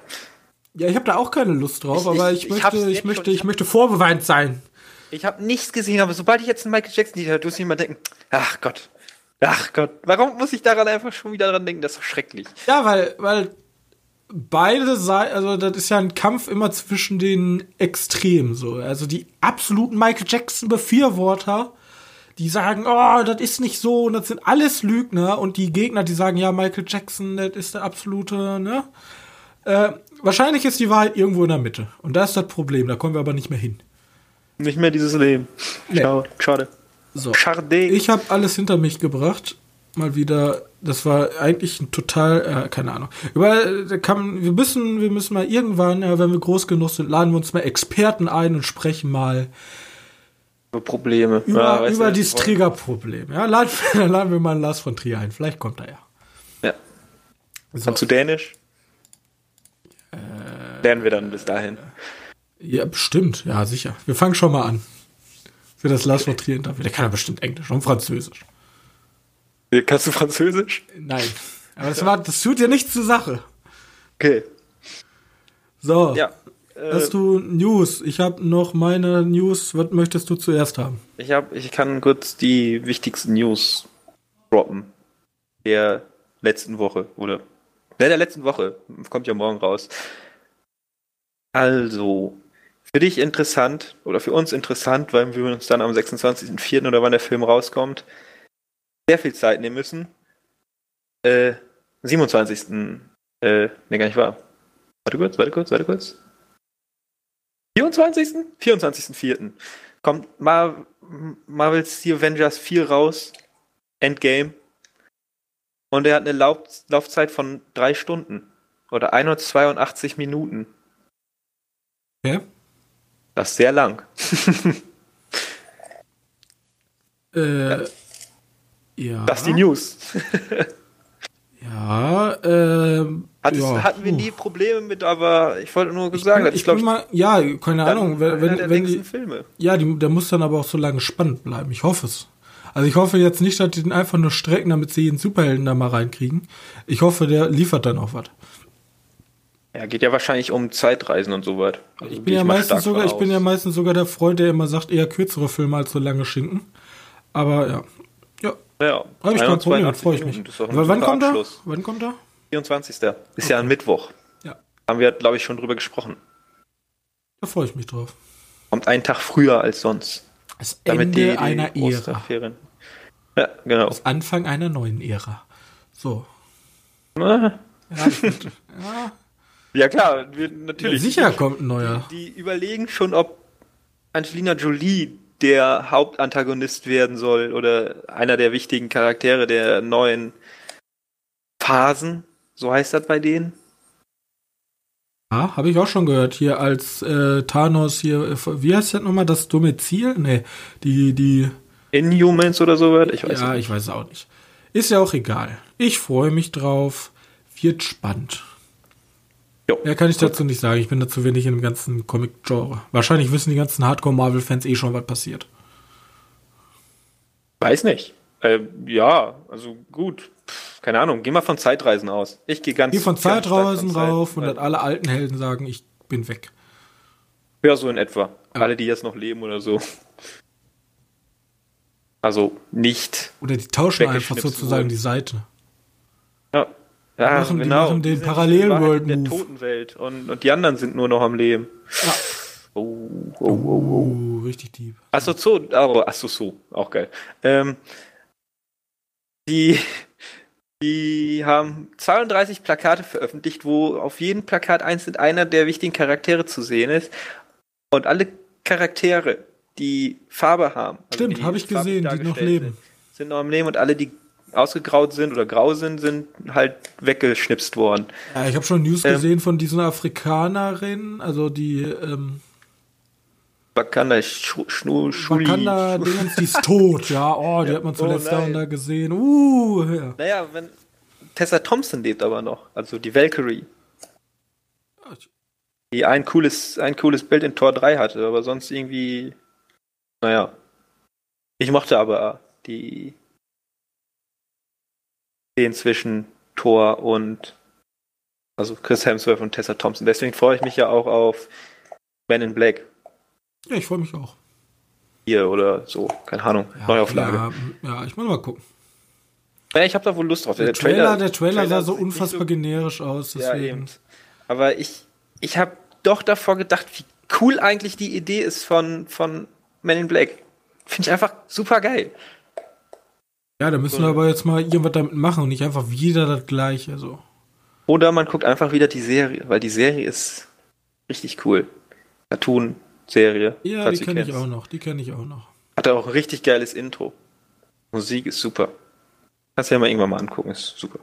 Ja, ich habe da auch keine Lust drauf, ich, aber ich, ich möchte, ich möchte, ich möchte vorbeweint sein. Ich habe nichts gesehen, aber sobald ich jetzt einen Michael Jackson Lied höre, muss ich immer denken, ach Gott, ach Gott, warum muss ich daran einfach schon wieder dran denken? Das ist doch schrecklich. Ja, weil, weil beide Seiten, also das ist ja ein Kampf immer zwischen den Extremen so. Also die absoluten Michael Jackson Befürworter, die sagen, oh, das ist nicht so und das sind alles Lügner und die Gegner, die sagen, ja, Michael Jackson, das ist der absolute, ne? Äh, wahrscheinlich ist die Wahrheit irgendwo in der Mitte und da ist das Problem, da kommen wir aber nicht mehr hin. Nicht mehr dieses Leben. Nee. Schade. So. Schade. Ich habe alles hinter mich gebracht mal wieder, das war eigentlich ein total, äh, keine Ahnung. Über, da kann, wir müssen, wir müssen mal irgendwann, ja, wenn wir groß genug sind, laden wir uns mal Experten ein und sprechen mal über Probleme. Über, ja, über dieses Triggerproblem. Ja, laden, dann laden wir mal Lars von Trier ein. Vielleicht kommt er ja. Ja. So. Kannst du Dänisch? Äh, Lernen wir dann bis dahin. Ja, bestimmt. Ja, sicher. Wir fangen schon mal an. Für das Lars von Trier Interview. Der kann ja bestimmt Englisch und Französisch. Kannst du Französisch? Nein. Aber das, war, das tut ja nichts zur Sache. Okay. So. Ja. Äh, Hast du News? Ich habe noch meine News. Was möchtest du zuerst haben? Ich, hab, ich kann kurz die wichtigsten News droppen. Der letzten Woche. Oder. Ne, der letzten Woche. Kommt ja morgen raus. Also. Für dich interessant, oder für uns interessant, weil wir uns dann am 26.04. oder wann der Film rauskommt, sehr viel Zeit nehmen müssen. Äh, 27. Äh, ne, gar nicht wahr. Warte kurz, warte kurz, warte kurz. 24. 24.04. kommt Mar Marvel's The Avengers 4 raus. Endgame. Und er hat eine Lauf Laufzeit von drei Stunden. Oder 182 Minuten. Okay. Das ist sehr lang. Äh, ja. Das ist die News. Ja, ähm. Hattest, ja. hatten wir nie Probleme mit, aber ich wollte nur sagen, ich, ich glaub bin mal, ja, keine Ahnung, wenn, wenn, der wenn längsten die, Filme. ja, die, der muss dann aber auch so lange spannend bleiben. Ich hoffe es. Also ich hoffe jetzt nicht, dass die den einfach nur strecken, damit sie jeden Superhelden da mal reinkriegen. Ich hoffe, der liefert dann auch was. Ja, geht ja wahrscheinlich um Zeitreisen und so was. Also Ich bin ja mal meistens sogar, ich bin ja meistens sogar der Freund, der immer sagt, eher kürzere Filme als so lange Schinken. Aber ja, ja, Ja, habe ich kein Problem, 182 freue ich mich. Wann kommt er? Wann kommt er? 24. Ist ja ein Mittwoch. Ja, Haben wir, glaube ich, schon drüber gesprochen. da freue ich mich drauf. Kommt einen Tag früher als sonst. Das Damit Ende die, die einer Ära. Ja, genau. Das Anfang einer neuen Ära. So. Ja, ja, Ja klar, wir, natürlich. sicher kommt ein neuer. Die überlegen schon, ob Angelina Jolie der Hauptantagonist werden soll oder einer der wichtigen Charaktere der neuen Phasen. So heißt das bei denen. Ja, habe ich auch schon gehört. Hier als äh, Thanos hier, äh, wie heißt das nochmal? Das Domizil? Nee, die, die, Inhumans oder so was? Ich weiß ja, nicht. ich weiß es auch nicht. Ist ja auch egal. Ich freue mich drauf. Wird spannend. Jo. Mehr kann ich dazu nicht sagen. Ich bin dazu wenig in dem ganzen Comic-Genre. Wahrscheinlich wissen die ganzen Hardcore-Marvel-Fans eh schon, was passiert. Weiß nicht. Äh, ja, also gut. Pff, keine Ahnung. Geh mal von Zeitreisen aus. Ich gehe ganz Geh von Zeitreisen Zeit- rauf und dass alle alten Helden sagen, ich bin weg. Ja, so in etwa. Ja. Alle, die jetzt noch leben oder so. Also nicht. Oder die tauschen einfach sozusagen die Seite. Ja. Machen- die genau. machen den sind Parallel-World in der. Totenwelt und, und die anderen sind nur noch am Leben. Ja. Oh, oh, oh, oh. Uh, richtig deep. Achso, so, oh, achso, so, auch geil. Ähm, die, die haben 32 Plakate veröffentlicht, wo auf jedem Plakat einzeln einer der wichtigen Charaktere zu sehen ist. Und alle Charaktere, die Farbe haben, also Stimmt, die habe ich gesehen, die noch leben. Sind, sind noch am Leben und alle, die ausgegraut sind oder grau sind, sind halt weggeschnipst worden. Ja, ich habe schon News Ähm. gesehen von diesen Afrikanerinnen, also die ähm, Wakanda Sch Schnu Schuli. Wakanda Dingens, die ist tot, ja, oh, die Ja. hat man Oh, zuletzt da nein. und da gesehen. Uh, ja. Naja, wenn Tessa Thompson lebt aber noch, also die Valkyrie. die ein cooles, ein cooles Bild in Tor 3 hatte, aber sonst irgendwie, naja. Ich mochte aber die den zwischen Thor und also Chris Hemsworth und Tessa Thompson. Deswegen freue ich mich ja auch auf Men in Black Ja, ich freue mich auch. hier oder so, keine Ahnung, Ja, Neuauflage. Ja, ja, ich muss mal gucken. Ja, ich habe da wohl Lust drauf. Der, Trailer, der Trailer, sah so unfassbar generisch aus, Ja, deswegen. eben. Aber ich, ich habe doch davor gedacht, wie cool eigentlich die Idee ist von, von Men in Black. Finde ich einfach super geil. Ja, da müssen wir aber jetzt mal irgendwas damit machen und nicht einfach wieder das gleiche. So. Oder man guckt einfach wieder die Serie, weil die Serie ist richtig cool. Cartoon-Serie. Ja, die kenne ich auch noch. Die kenne ich auch noch. Hat auch ein richtig geiles Intro. Musik ist super. Kannst du ja mal irgendwann mal angucken, ist super.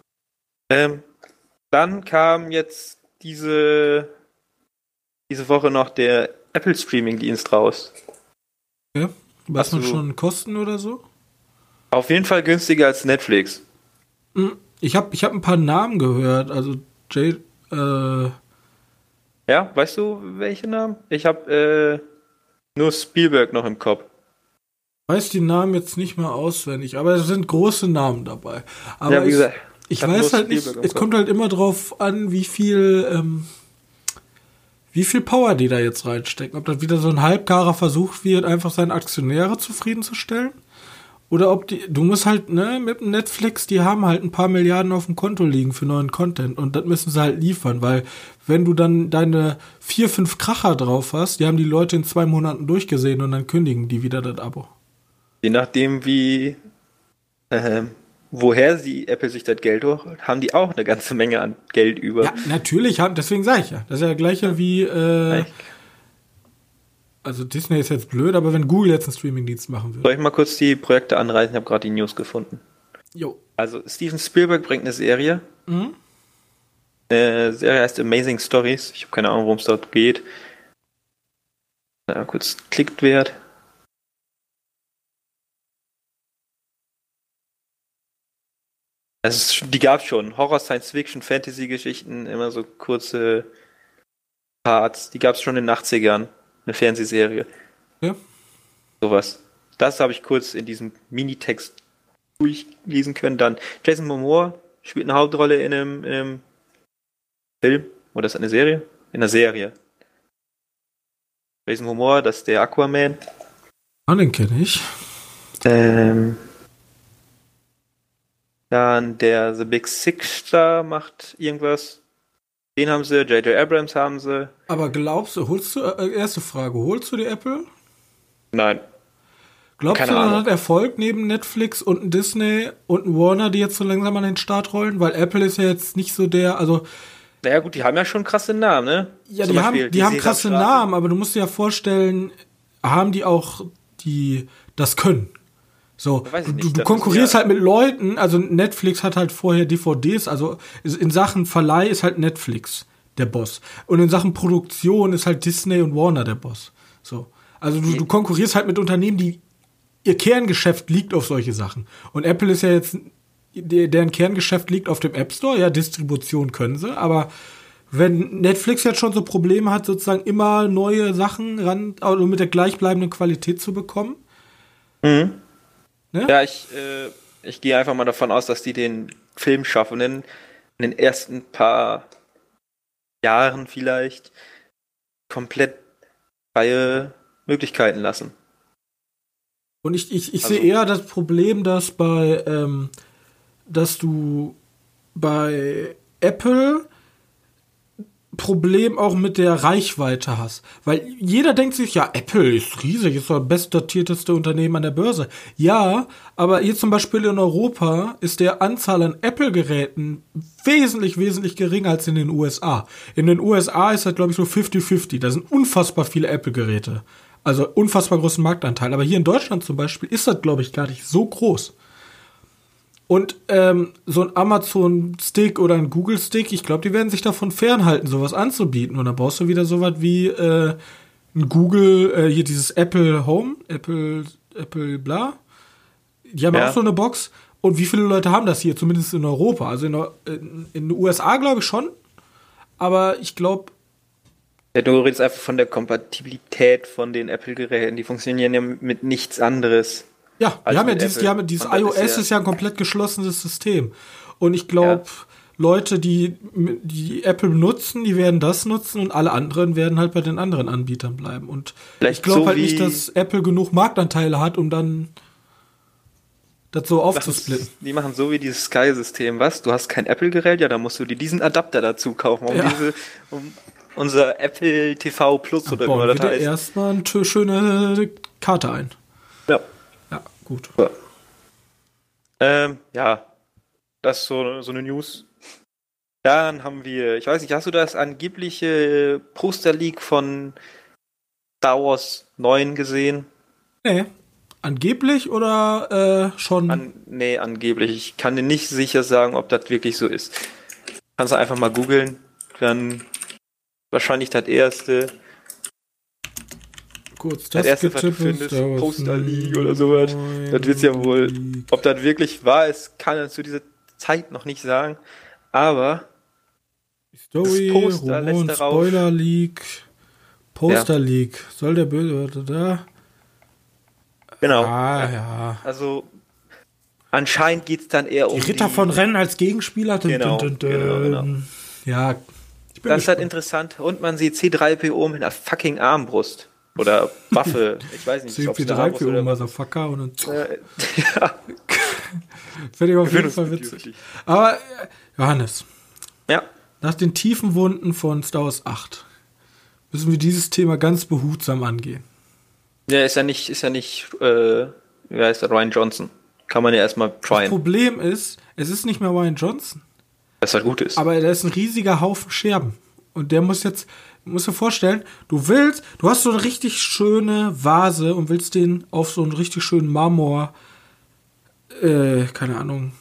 Ähm, dann kam jetzt diese, diese Woche noch der Apple Streaming-Dienst raus. Ja? Was Hast man schon Kosten oder so? Auf jeden Fall günstiger als Netflix. Hm, Ich habe ich hab ein paar Namen gehört. Also, Jay, äh, Ja, weißt du welche Namen? Ich habe äh, nur Spielberg noch im Kopf. weiß die Namen jetzt nicht mehr auswendig, aber es sind große Namen dabei. Aber ja, wie ich, gesagt, ich hab weiß halt nicht, Spielberg im es kommt halt immer drauf an, wie viel, ähm, wie viel Power die da jetzt reinstecken. Ob das wieder so ein halbgarer Versuch wird, einfach seine Aktionäre zufriedenzustellen. Oder ob die, du musst halt, ne, mit dem Netflix, die haben halt ein paar Milliarden auf dem Konto liegen für neuen Content und das müssen sie halt liefern, weil wenn du dann deine vier, fünf Kracher drauf hast, die haben die Leute in zwei Monaten durchgesehen und dann kündigen die wieder das Abo. Je nachdem, wie ähm, woher sie Apple sich das Geld holt, haben die auch eine ganze Menge an Geld über. Ja, natürlich, haben, deswegen sage ich ja. Das ist ja gleiche wie, äh, Echt? Also Disney ist jetzt blöd, aber wenn Google jetzt einen Streamingdienst machen Soll würde. ich mal kurz die Projekte anreißen? Ich habe gerade die News gefunden. Jo. Also Steven Spielberg bringt eine Serie. Mhm. Eine Serie heißt Amazing Stories. Ich habe keine Ahnung, worum es dort geht. Na, kurz klickt wert. Also, die gab es schon. Horror, Science Fiction, Fantasy-Geschichten, immer so kurze Parts. Die gab es schon in den 80ern. Eine Fernsehserie. Ja. Sowas. Das habe ich kurz in diesem Minitext durchlesen können. Dann Jason Momoa spielt eine Hauptrolle in einem, in einem Film. Oder ist das eine Serie? In einer Serie. Jason Momoa, das ist der Aquaman. Ah, den kenne ich. Ähm, dann der The Big Six da macht irgendwas. Den haben sie, J.J. Abrams haben sie. Aber glaubst du, holst du, äh, erste Frage, holst du die Apple? Nein. Glaubst Keine du, dann hat Erfolg neben Netflix und Disney und Warner, die jetzt so langsam an den Start rollen? Weil Apple ist ja jetzt nicht so der, also Naja gut, die haben ja schon krasse Namen, ne? Ja, Zum die Beispiel haben, die haben krasse. Namen, aber du musst dir ja vorstellen, haben die auch die das können. So, Weiß ich du, nicht, du das konkurrierst ja- halt mit Leuten, also Netflix hat halt vorher DVDs, also in Sachen Verleih ist halt Netflix der Boss. Und in Sachen Produktion ist halt Disney und Warner der Boss. So. Also du, du konkurrierst halt mit Unternehmen, die ihr Kerngeschäft liegt auf solche Sachen. Und Apple ist ja jetzt, der- deren Kerngeschäft liegt auf dem App Store, ja, Distribution können sie, aber wenn Netflix jetzt schon so Probleme hat, sozusagen immer neue Sachen ran, also mit der gleichbleibenden Qualität zu bekommen, Mhm. Ne? Ja, ich, äh, ich gehe einfach mal davon aus, dass die den Filmschaffenden in den ersten paar Jahren vielleicht komplett freie Möglichkeiten lassen. Und ich, ich, ich Also- sehe eher das Problem, dass bei, ähm, dass du bei Apple Problem auch mit der Reichweite hast. Weil jeder denkt sich, ja, Apple ist riesig, ist das bestdatierteste Unternehmen an der Börse. Ja, aber hier zum Beispiel in Europa ist der Anzahl an Apple-Geräten wesentlich, wesentlich geringer als in den USA. In den USA ist das, glaube ich, so 50-50. Da sind unfassbar viele Apple-Geräte. Also unfassbar großen Marktanteil. Aber hier in Deutschland zum Beispiel ist das, glaube ich, gar nicht so groß. Und ähm, so ein Amazon-Stick oder ein Google-Stick, ich glaube, die werden sich davon fernhalten, sowas anzubieten. Und dann brauchst du wieder sowas wie äh, ein Google, äh, hier dieses Apple Home, Apple, Apple bla. Die haben Ja. auch so eine Box. Und wie viele Leute haben das hier, zumindest in Europa? Also in, in, in den USA glaube ich schon. Aber ich glaube, Ja, du redest einfach von der Kompatibilität von den Apple-Geräten. Die funktionieren ja mit nichts anderes. Ja, die als haben ja dieses, die haben dieses iOS ist ist ja- ja, ein komplett geschlossenes System. Und ich glaube, Leute, die die Apple benutzen, die werden das nutzen und alle anderen werden halt bei den anderen Anbietern bleiben. Und Vielleicht ich glaube so halt nicht, dass Apple genug Marktanteile hat, um dann das so aufzusplitten. Die machen so wie dieses Sky-System, was? Du hast kein Apple-Gerät, ja, dann musst du dir diesen Adapter dazu kaufen, um Ja. diese, um unser Apple TV Plus oder wie man wir das heißt. erstmal eine schöne Karte ein. Gut. Ähm, ja, das ist so, so eine News. Dann haben wir, ich weiß nicht, hast du das angebliche Poster-Leak von Star Wars 9 gesehen? Nee. Angeblich oder äh, schon? An, nee, angeblich. Ich kann dir nicht sicher sagen, ob das wirklich so ist. Kannst du einfach mal googeln. Dann wahrscheinlich das erste. Kurz das erste, was du findest, Poster League oder sowas. Das wird's ja wohl. Ob das wirklich wahr ist, kann er zu dieser Zeit noch nicht sagen. Aber Story, Das Poster Roman, lässt darauf- Spoiler Leak, Poster Leak. Soll der böse warte, da? genau. Ah, ja. Also anscheinend geht's dann eher um Die Ritter von Rennen als Gegenspieler. Genau, dun, dun, genau, genau. dun. Ja. Das ist halt interessant. Und man sieht C3PO mit einer fucking Armbrust. Oder Waffe. Ich weiß nicht, ob's eine CP3 Armbrust für oder Motherfucker und dann Äh, ja, finde ich auf jeden Fall witzig. Aber äh, Johannes, ja. nach den tiefen Wunden von Star Wars 8 müssen wir dieses Thema ganz behutsam angehen. Ja, ist ja nicht, ist ja nicht, äh, wie heißt der, Ryan Johnson. Kann man ja erstmal Das tryen, Problem ist, es ist nicht mehr Ryan Johnson. dass er gut ist. Aber da ist ein riesiger Haufen Scherben. Und der muss jetzt, musst dir vorstellen, du willst, du hast so eine richtig schöne Vase und willst den auf so einen richtig schönen Marmor, äh, keine Ahnung,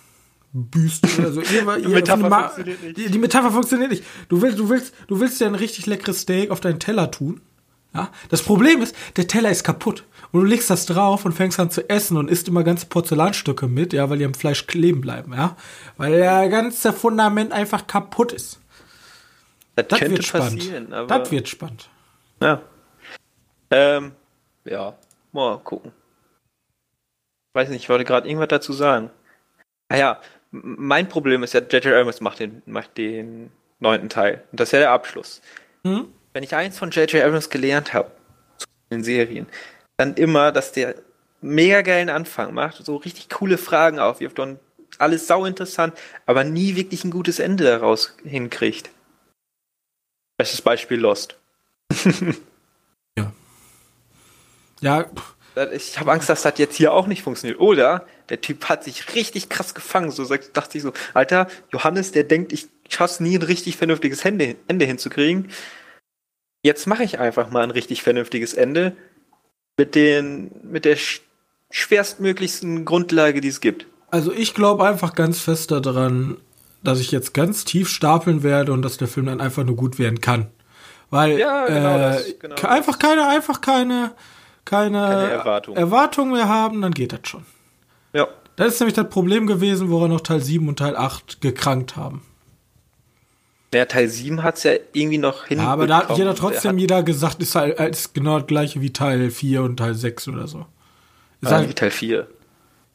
Büste. Also ihr, ihr, Metapher Ma- funktioniert nicht. Die, die Metapher funktioniert nicht. Du willst, du willst, du willst dir ein richtig leckeres Steak auf deinen Teller tun. Ja? Das Problem ist, der Teller ist kaputt. Und du legst das drauf und fängst an zu essen und isst immer ganze Porzellanstücke mit, ja, weil die am Fleisch kleben bleiben, ja. Weil der ganze Fundament einfach kaputt ist. Das, Das könnte wird spannend. passieren, aber. Das wird spannend. Ja. Ähm, ja, mal gucken. Weiß nicht, ich wollte gerade irgendwas dazu sagen. Ah ja, m- mein Problem ist ja, J.J. Abrams macht den, macht den neunten Teil. Und das ist ja der Abschluss. Hm? Wenn ich eins von J.J. Abrams gelernt habe, in den Serien, dann immer, dass der mega geilen Anfang macht, so richtig coole Fragen aufwirft und alles sau interessant, aber nie wirklich ein gutes Ende daraus hinkriegt. Bestes Beispiel Lost. Ja, Das- Ich habe Angst, dass das jetzt hier auch nicht funktioniert. Oder der Typ hat sich richtig krass gefangen. So dachte ich so, Alter, Johannes, der denkt, ich schaff's nie ein richtig vernünftiges Ende, Ende hinzukriegen. Jetzt mache ich einfach mal ein richtig vernünftiges Ende mit den mit der sch schwerstmöglichsten Grundlage, die es gibt. Also ich glaube einfach ganz fest daran, dass ich jetzt ganz tief stapeln werde und dass der Film dann einfach nur gut werden kann. Weil Ja, genau äh, das, genau einfach keine, einfach keine, keine, Keine Erwartung. Erwartung mehr haben, dann geht das schon. Ja. Das ist nämlich das Problem gewesen, woran noch Teil 7 und Teil 8 gekrankt haben. Der Teil 7 hat's ja irgendwie noch hin. Ja, aber da hat jeder trotzdem jeder gesagt, ist halt ist genau das gleiche wie Teil 4 und Teil 6 oder so. Ist Ah, halt, wie Teil 4.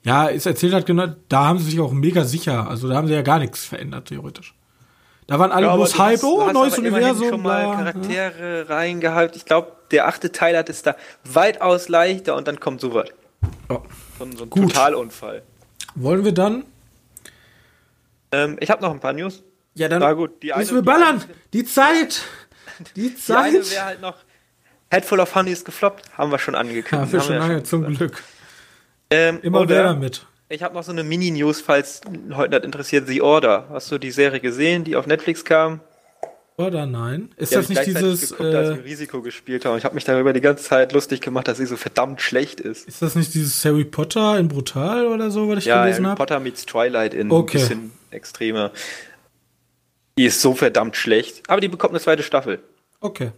Ja, es erzählt halt genau, da haben sie sich auch mega sicher, also da haben sie ja gar nichts verändert, theoretisch. Da waren alle Ja, bloß Hype, oh, neues Universum, schon mal. Charaktere reingehypt. Ich glaube, der achte Teil hat es da weitaus leichter und dann kommt sowas. Ja. So, ein- so ein Gut. Totalunfall. Wollen wir dann? Ähm, ich habe noch ein paar News. Ja, dann Na gut, die müssen wir ballern. Die Zeit. Die Die eine Zeit. wäre halt noch Headful of Honey ist gefloppt. Haben wir schon angekündigt. Ja, wir schon ja lange, zum gesagt. Glück. Ähm, Immer oder wer damit. Ich habe noch so eine Mini-News, falls heute das interessiert. The Order. Hast du die Serie gesehen, die auf Netflix kam? Oder nein? Ist hab das ich nicht dieses, geguckt, als äh, wir Risiko gespielt haben. Ich habe mich darüber die ganze Zeit lustig gemacht, dass sie so verdammt schlecht ist. ist das nicht dieses Harry Potter in Brutal oder so, was ich Ja, gelesen Harry habe? Potter meets Twilight in Okay. ein bisschen extremer. Die ist so verdammt schlecht. Aber die bekommt eine zweite Staffel. Okay.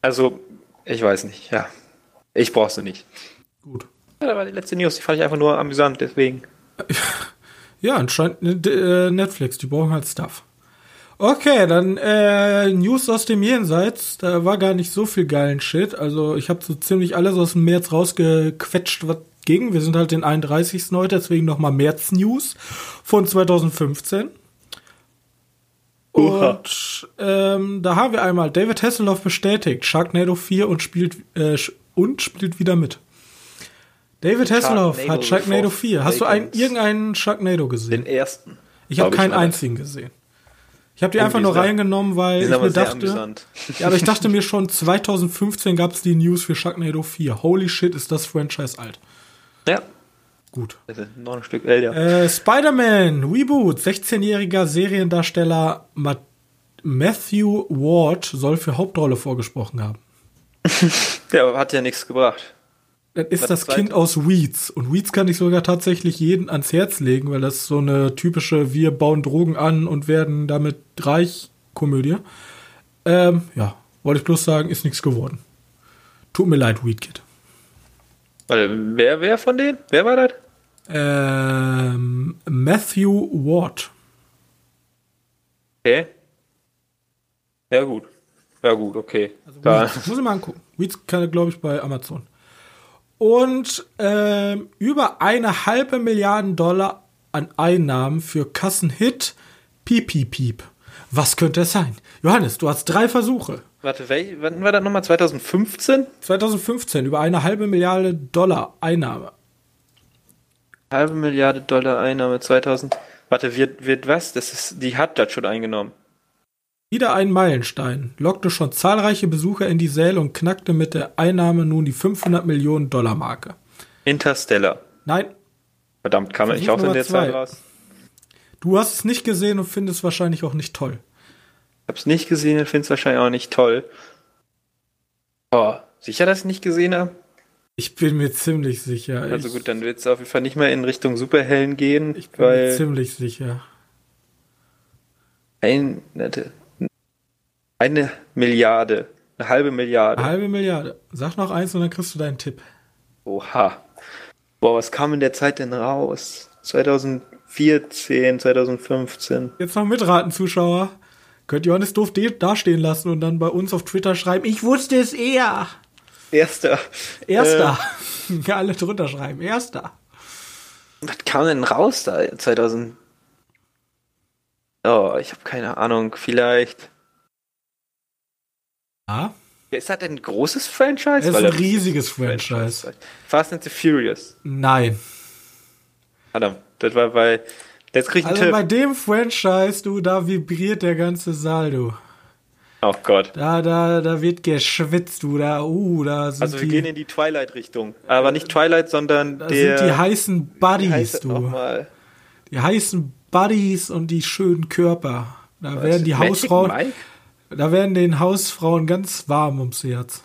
Also, ich weiß nicht, ja. Ich brauch sie nicht. Gut. Ja, da war die letzte News, die fand ich einfach nur amüsant, deswegen. Ja, anscheinend äh, äh, Netflix, die brauchen halt Stuff. Okay, dann äh, News aus dem Jenseits. Da war gar nicht so viel geilen Shit. Also ich habe so ziemlich alles aus dem März rausgequetscht, was ging. Wir sind halt den 31. heute, deswegen nochmal März-News von 2015. Oha. Und ähm, da haben wir einmal David Hasselhoff bestätigt, Sharknado 4 und spielt äh, und spielt wieder mit. David Hasselhoff Sharknado hat Sharknado Before 4. Hast du Awakens. irgendeinen Sharknado gesehen? Den ersten. Ich habe keinen das. einzigen gesehen. Ich habe die einfach nur reingenommen, weil ich mir dachte, ja, aber ich dachte mir schon 2015 gab es die News für Sharknado 4. Holy shit, ist das Franchise alt. Ja, Gut. noch ein Stück älter. Äh, Spider-Man Reboot, 16-jähriger Seriendarsteller Ma Matthew Ward soll für Hauptrolle vorgesprochen haben. Der hat ja nichts gebracht. Das ist das? Kind aus Weeds. Und Weeds kann ich sogar tatsächlich jeden ans Herz legen, weil das so eine typische Wir bauen Drogen an und werden damit reich Komödie. Ähm, ja, wollte ich bloß sagen, ist nichts geworden. Tut mir leid, Weed Kid. Warte, wer, wer von denen? Wer war das? Ähm, Matthew Ward. Okay. Ja, gut. Ja, gut, okay. Also da, Weeds, muss ich mal angucken. Weeds kann, glaube ich, bei Amazon. Und ähm, über eine halbe Milliarden Dollar an Einnahmen für Kassenhit Piep Piep Piep. Was könnte es sein? Johannes, du hast drei Versuche. warte, welch, wann war das nochmal? 2015? 2015 über eine halbe Milliarde Dollar Einnahme. Halbe Milliarde Dollar Einnahme 2000. Warte, wird, wird was? Das ist, die hat das schon eingenommen. Wieder ein Meilenstein, lockte schon zahlreiche Besucher in die Säle und knackte mit der Einnahme nun die 500 Millionen Dollar Marke. Interstellar. Nein, Verdammt, kam er Versuch nicht auch in Nummer der Zeit zwei. raus? du hast es nicht gesehen und findest wahrscheinlich auch nicht toll. Ich hab's nicht gesehen und find's wahrscheinlich auch nicht toll. Oh, sicher, dass ich nicht gesehen habe? Ich bin mir ziemlich sicher. Also ich, gut, dann wird es auf jeden Fall nicht mehr in Richtung Superhelden gehen, ich bin mir ziemlich sicher. ein, eine Milliarde, eine halbe Milliarde. Eine halbe Milliarde. Sag noch eins und dann kriegst du deinen Tipp. Oha. Boah, was kam in der Zeit denn raus? 2014, 2015. Jetzt noch mitraten, Zuschauer. Könnt Johannes doof dastehen lassen und dann bei uns auf Twitter schreiben, ich wusste es eher. Erster. Erster. Alle drunter schreiben. Erster. Äh, was kam denn raus da 2000? Oh, ich habe keine Ahnung. Vielleicht. Ja, Ist das denn ein großes Franchise? es ist ein riesiges Franchise. Fast and the Furious. Nein. Adam, das war bei. Jetzt krieg ich einen Also bei Tipp. dem Franchise, du, da vibriert der ganze Saal, du. Oh Gott. Da, da, da wird geschwitzt, du, da, uh, da sind Also wir die, gehen in die Twilight-Richtung. Aber nicht Twilight, sondern da der. sind die heißen Buddies, heißt das du. nochmal? Die heißen Buddies und die schönen Körper. Da werden die Magic Hausfrauen, Mike? Da werden den Hausfrauen ganz warm ums Herz.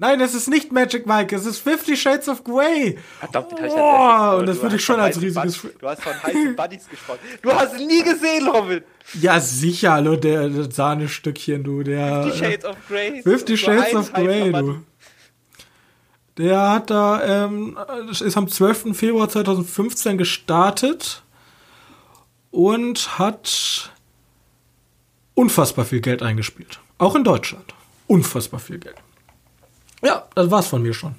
Nein, es ist nicht Magic Mike, es ist Fifty Shades of Grey. Verdammt, den hab ich gehört. und das Du würde ich schon als riesiges Buddies- Du hast von heißen Buddies gesprochen. Du hast ihn nie gesehen, Robin. Ja, sicher, hallo, der, der Sahnestückchen, du, der. Fifty Shades of Grey. Fifty Shades of Grey, du. Der hat da, ähm, das ist am 12. Februar 2015 gestartet und hat unfassbar viel Geld eingespielt. Auch in Deutschland. Unfassbar viel Geld. Ja, das war's von mir schon.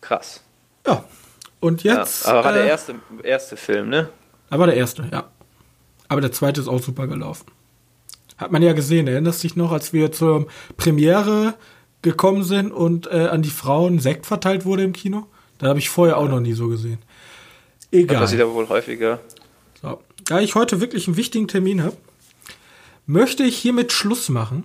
Krass. Ja. Und Ja, jetzt. aber war der äh, erste, erste Film, ne? Aber der erste, ja. Aber der zweite ist auch super gelaufen. Hat man ja gesehen, erinnerst dich noch, als wir zur Premiere gekommen sind und äh, an die Frauen Sekt verteilt wurde im Kino? Da habe ich vorher auch noch nie so gesehen. Egal. Das sieht aber wohl häufiger. So. Da ich heute wirklich einen wichtigen Termin habe, möchte ich hiermit Schluss machen.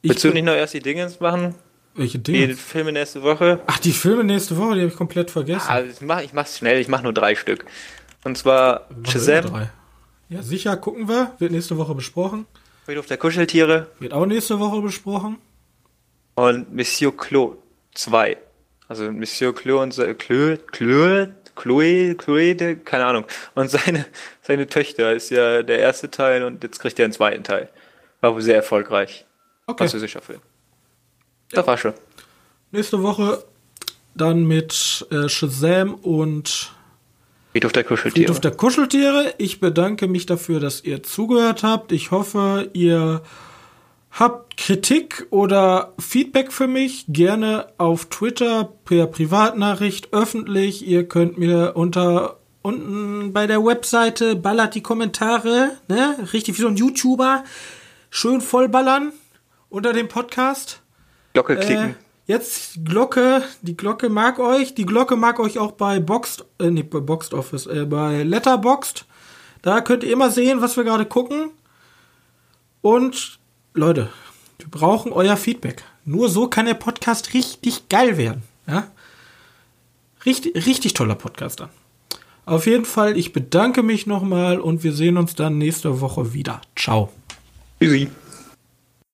Ich Willst du nicht noch erst die Dingens machen? welche Die Dinge? Filme nächste Woche? Ach, die Filme nächste Woche, die habe ich komplett vergessen. Ah, ich, mach, ich mach's schnell, ich mach nur drei Stück. Und zwar Shazam. Ja, sicher, gucken wir. Wird nächste Woche besprochen. Friedhof der Kuscheltiere Wird auch nächste Woche besprochen. und Monsieur Claude 2. Also Monsieur Claude und Claude, Claude, Chloe, Chloe, keine Ahnung. Und seine, seine Töchter ist ja der erste Teil und jetzt kriegt er einen zweiten Teil. War wohl sehr erfolgreich. Okay. Französischer Film. Das war schon. Nächste Woche dann mit äh, Shazam und Friedhof der Kuscheltiere. Friedhof der Kuscheltiere. Ich bedanke mich dafür, dass ihr zugehört habt. Ich hoffe, ihr habt Kritik oder Feedback für mich. Gerne auf Twitter per Privatnachricht öffentlich. Ihr könnt mir unter unten bei der Webseite ballert die Kommentare, ne? Richtig wie so ein YouTuber. Schön vollballern unter dem Podcast. Glocke Äh, klicken. jetzt Glocke, die Glocke mag euch. Die Glocke mag euch auch bei Boxed, äh, nicht bei Boxed Office, äh, bei Letterboxd. Da könnt ihr immer sehen, was wir gerade gucken. Und Leute, wir brauchen euer Feedback. Nur so kann der Podcast richtig geil werden. Ja? Richtig, richtig toller Podcast dann. Auf jeden Fall, ich bedanke mich nochmal und wir sehen uns dann nächste Woche wieder. Ciao. Tschüssi.